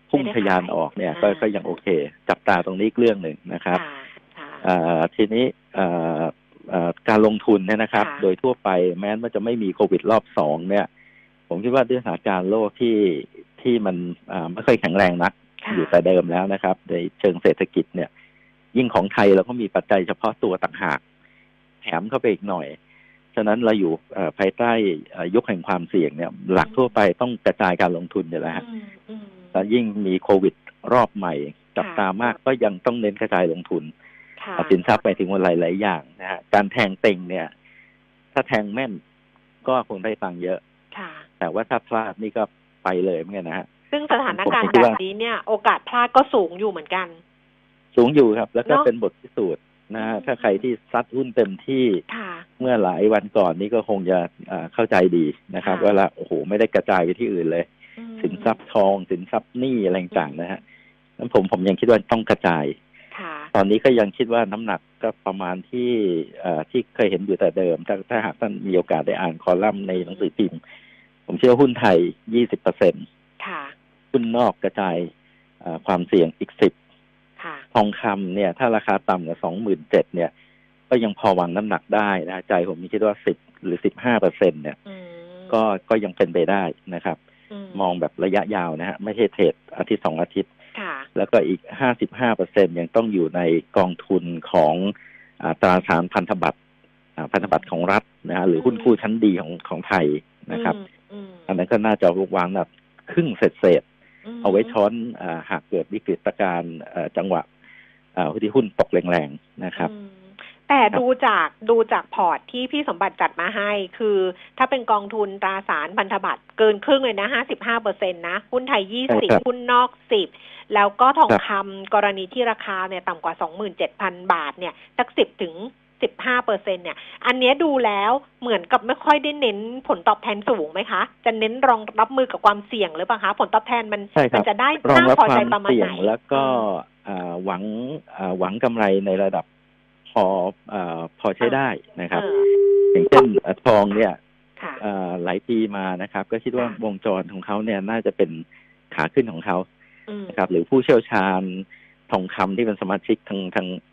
พุ่งทะยานออกเนี่ย ก็ก็ยังโอเค จับตาตรงนี้เรื่องหนึ่งนะครับ ค่ะค่ะเอ่อทีนี้เอ่อเอ่อการลงทุนเนี่ยนะครับ ค่ะ โดยทั่วไปแม้ว่าจะไม่มีโควิดรอบสองเนี่ย ผมคิดว่าด้วยสถานการณ์โลกที่ที่มันอ่าไม่ค่อยแข็งแรงนัก ค่ะอยู่แต่เดิมแล้วนะครับ ในเชิงเศรษฐกิจเนี่ย ยิ่งของไทยเราก็มีปัจจัยเฉพาะตัวต่างหาก แถมเข้าไปอีกหน่อย ฉะนั้นเราอยู่เอ่อภายใต้เอ่อยุคแห่งความเสี่ยงเนี่ย หลักทั่วไปต้องกระจายการลงทุนอยู่แล้วฮะอืมอืมแล้วยิ่งมีโควิดรอบใหม่ จับตามากก็ยังต้องเน้นกระจายลงทุนค่ะสินทรัพย์ไปถึงวันหลาย ๆ อย่างนะฮะการแทงเต็งเนี่ย ถ้าแทงแม่นก็คงได้ตังค์เยอะค่ะแต่ว่าถ้าพลาดนี่ก็ไปเลยเหมือนกันนะฮะซึ่งสถานการณ์ผมคิดแบว่าบนี้เนี่ย โอกาสพลาดก็สูงอยู่เหมือนกัน สูงอยู่ครับ แล้วก็เนอะ เป็นบทพิสูจน์นะฮะถ้าใครที่ซัดหุ้นเต็มที่ค่ะ เมื่อหลายวันก่อนนี่ก็คงจะอ่าเข้าใจดีนะครับ ค่ะ ว่าละโอ้โหไม่ได้กระจายไปที่อื่นเลย อืมสินทรัพย์ทองสินทรัพย์หนี้อะไรต่างๆนะฮะนั้นผมผมยังคิดว่าต้องกระจาย ค่ะตอนนี้ก็ยังคิดว่าน้ำหนักก็ประมาณที่เอ่อที่เคยเห็นอยู่แต่เดิม ถ้าถ้าหากท่านมีโอกาสได้อ่านคอลัมน์ในหนังสือพิมพ์ ผมเชื่อว่าหุ้นไทย 20เปอร์เซ็นค่ะ หุ้นนอกกระจายเอ่อความเสี่ยงอีก 10ค่ะ ทองคำเนี่ย ถ้าราคาต่ำกว่า27,000เนี่ย ก็ยังพอวางน้ำหนักได้นะใจผมคิดว่า10หรือ15เปอร์เซ็นเนี่ยอืมก็ก็ยังเป็นไปได้นะครับอืมมองแบบระยะยาวนะฮะไม่ใช่เทรดอาทิตย์สองอาทิตย์ค่ะแล้วก็อีก55เปอร์เซ็นยังต้องอยู่ในกองทุนของอาตราสารพันธบัตรอ่าพันธบัตรของรัฐนะฮะหรือหุ้นกู้ชั้นดีของของไทยนะครับอืมอืมอันนั้นก็น่าจะวางแบบครึ่งเศษเศษๆมเอาไว้ช้อนอาหากเกิดวิกฤตการณ์เอ่อจังหวะอ่า ที่หุ้นตกแรงๆนะครับอืมแต่ดูจากดูจากพอร์ตที่พี่สมบัติจัดมาให้ คือถ้าเป็นกองทุนตราสารพันธบัตรเกินครึ่งเลยนะห้าสิบห้าเปอร์เซ็นตนะ หุ้นไทยยี่ใช่สิบครับหุ้นนอกสิบแล้วก็ทองครับคำกรณีที่ราคาเนี่ยต่ำกว่าสองหมื่นเจ็ดพันบาทเนี่ย สักสิบถึง สิบห้าเปอร์เซ็นเนี่ย อันเนี้ยดูแล้วเหมือนกับไม่ค่อยได้เน้นผลตอบแทนสูงไหมคะ จะเน้นรองรับมือกับความเสี่ยงหรือเปล่าคะ ผลตอบแทนมันใช่คมัรับจะได้รองน่ารับพอควาใจมประมาณเสี่ยไหงนแล้วก็อ่าหวังอ่าหวังกำไรในระดับพออ่าพอใช้ได้นะครับเอออย่างเช่นอ่าทองเนี่ยค่ะอ่าหลายปีมานะครับ ก็คิดว่าค่ะวงจรของเขาเนี่ยน่าจะเป็นขาขึ้นของเขาอืมนะครับ หรือผู้เชี่ยวชาญทองคำที่เป็นสมาชิกทางทางอ่า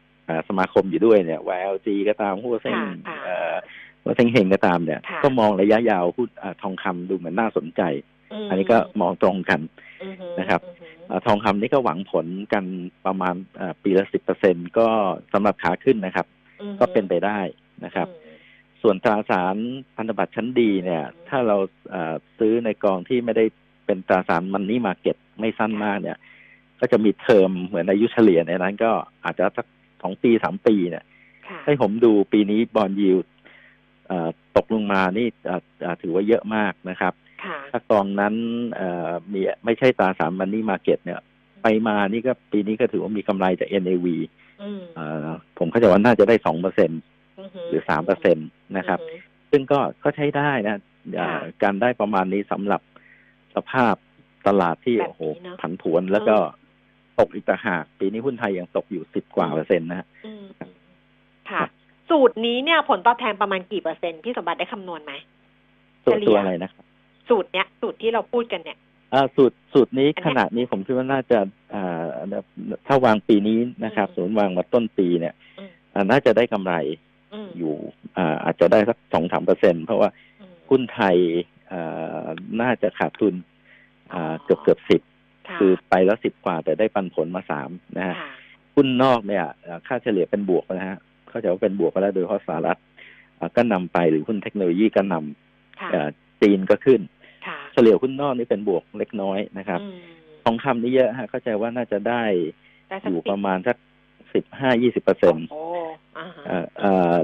สมาคมอยู่ด้วยเนี่ย YLG ก็ตามหัวเส้นค่ะค่ะเอ่อหัวเส้นเฮงก็ตามเนี่ยค่ะก็มองระยะยาวหุ้นอ่าทองคำดูเหมือนน่าสนใจมอันนี้ก็มองตรงกันอือฮึนะครับอือฮึอ่าทองคำนี่ก็หวังผลกันประมาณอ่าปีละสิบเปอร์เซ็นก็สำหรับขาขึ้นนะครับอือฮึก็เป็นไปได้นะครับอืมส่วนตราสารพันธบัตรชั้นดีเนี่ย ถ้าเราเอ่อซื้อในกองที่ไม่ได้เป็นตราสารมันนี่มาเก็ตไม่สั้นมากเนี่ย ก็จะมีเทอมเหมือนอายุเฉลี่ยในนั้น ก็อาจจะสัก สองปีสามปีเนี่ยค่ะให้ผมดูปีนี้บอลยิวตกลงมานี่เอ่อเอ่อถือว่าเยอะมากนะครับค่ะถ้ากองนั้นเอ่อมีไม่ใช่ตราสารมันนี่มาเก็ตเนี่ย ไปมานี่ก็ปีนี้ก็ถือว่ามีกำไรจาก NAV อืมเอ่อผมเข้าใจว่าน่าจะได้สองเปอร์เซ็นอือฮึหรือสามเปอร์เซ็นตนะครับอือฮึซึ่งก็ก็ใช้ได้นะอ่าค่ะการได้ประมาณนี้สำหรับสภาพตลาดที่แบบนี้โอ้โหเนอะผันผวนแล้วก็ ตกอีกต่างหาก ปีนี้หุ้นไทยยังตกอยู่สิบกว่าเปอร์เซ็นต์นะฮะอืมค่ะ สูตรนี้เนี่ยผลตอบแทนประมาณกี่เปอร์เซ็นต์พี่สมบัติได้คำนวณไหมตัวเฉลี่ยตัวอะไรนะครับ สูตรเนี้ย สูตรที่เราพูดกันเนี่ยอ่าสูตรสูตรนี้อันเนี้ยขนาดนี้ผมคิดว่าน่าจะอ่าถ้าวางปีนี้นะครับอืมสมมติวางมาต้นปีเนี่ยอืมอ่าน่าจะได้กำไรอืมอยู่อ่าอาจจะได้สักสองสามเปอร์เซ็นเพราะว่าอืมหุ้นไทยอ่าน่าจะขาดทุนอ่าเกือบเกือบสิบ ค่ะคือไปแล้วสิบกว่าแต่ได้ปันผลมาสามนะฮะค่ะหุ้นนอกเนี่ยเอ่อค่าเฉลี่ยเป็นบวกนะฮะเข้าใจว่าเป็นบวกไปแล้วโดยเฉพาะสหรัฐอ่าก็นำไปหรือหุ้นเทคโนโลยีก็นำค่ะเอ่อจีนก็ขึ้นค่ะเฉลี่ยหุ้นนอกนี่เป็นบวกเล็กน้อยนะครับอืมทองคำนี่เยอะฮะเข้าใจว่าน่าจะได้ได้สักอยู่สิบประมาณสักสิบห้ายี่สิบเปอร์เซ็นต์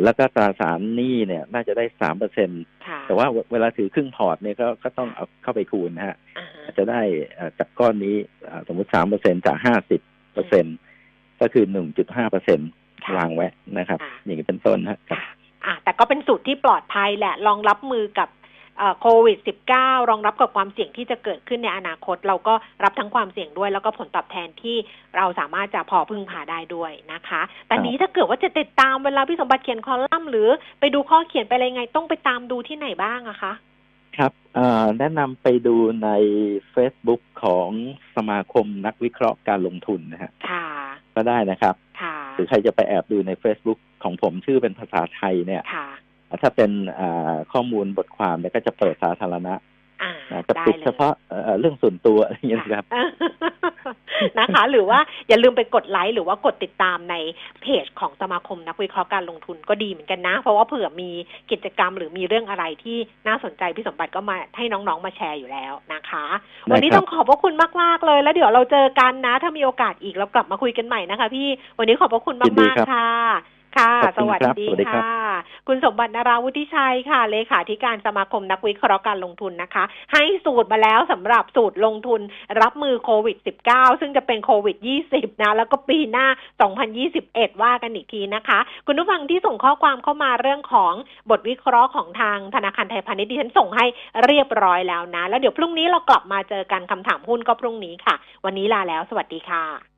แล้วก็ตราสารหนี้เนี่ยน่าจะได้สามเปอร์เซ็นค่ะแต่ว่าเวลาถือครึ่งพอร์ตเนี่ยก็ก็ต้องเอาเข้าไปคูณนะฮะอ่าฮะอาจจะได้เอ่อจากก้อนนี้เอ่อสมมติสามเปอร์เซ็นจากห้าสิบเปอร์เซ็นก็คือหนึ่งจุดห้าเปอร์เซ็นค่ะวางไว้นะครับค่ะอย่างนี้เป็นต้นฮะครับค่ะอะแต่ก็เป็นสูตรที่ปลอดภัยแหละรองรับมือกับเอ่อ โควิด -19 รองรับกับความเสี่ยงที่จะเกิดขึ้นในอนาคต เราก็รับทั้งความเสี่ยงด้วย แล้วก็ผลตอบแทนที่เราสามารถจะพอพึ่งพาได้ด้วยนะคะ แต่นี้ถ้าเกิดว่าจะติดตามเวลาพี่สมบัติเขียนคอลัมน์หรือไปดูข้อเขียนไปอะไรไงต้องไปตามดูที่ไหนบ้างอะคะครับเอ่อแนะนำไปดูใน Facebook ของสมาคมนักวิเคราะห์การลงทุนนะฮะค่ะก็ได้นะครับค่ะหรือใครจะไปแอบดูใน Facebook ของผมชื่อเป็นภาษาไทยเนี่ยค่ะ ถ้าเป็นอ่าข้อมูลบทความเนี่ยก็จะเปิดสาธารณะอ่านะจะได้ปิดเลยเฉพาะเอ่อเรื่องส่วนตัวอะไรอย่างเงี้ยนะครับนะคะ หรือว่าอย่าลืมไปกดไลค์หรือว่ากดติดตามในเพจของสมาคมนักวิเคราะห์การลงทุนก็ดีเหมือนกันนะ เพราะว่าเผื่อมีกิจกรรมหรือมีเรื่องอะไรที่น่าสนใจพี่สมบัติก็มาให้น้องๆมาแชร์อยู่แล้วนะคะได้วันนี้ครับต้องขอบพระคุณมากๆเลย แล้วเดี๋ยวเราเจอกันนะ ถ้ามีโอกาสอีกเรากลับมาคุยกันใหม่นะคะ พี่วันนี้ขอบพระคุณยินดีมากครับๆค่ะ ค่ะขอบสคุณวัสครับดีสวัสดีครับค่ะ คุณสมบัตินาราวุฒิชัยค่ะ เลขาธิการสมาคมนักวิเคราะห์การลงทุนนะคะ ให้สูตรมาแล้วสำหรับสูตรลงทุนรับมือโควิด -19 ซึ่งจะเป็นโควิด 20 นะ แล้วก็ปีหน้า 2021 ว่ากันอีกทีนะคะ คุณผู้ฟังที่ส่งข้อความเข้ามาเรื่องของบทวิเคราะห์ของทางธนาคารไทยพาณิชย์ดิฉันส่งให้เรียบร้อยแล้วนะ แล้วเดี๋ยวพรุ่งนี้เรากลับมาเจอกันคำถามหุ้นก็พรุ่งนี้ค่ะ วันนี้ลาแล้ว สวัสดีค่ะ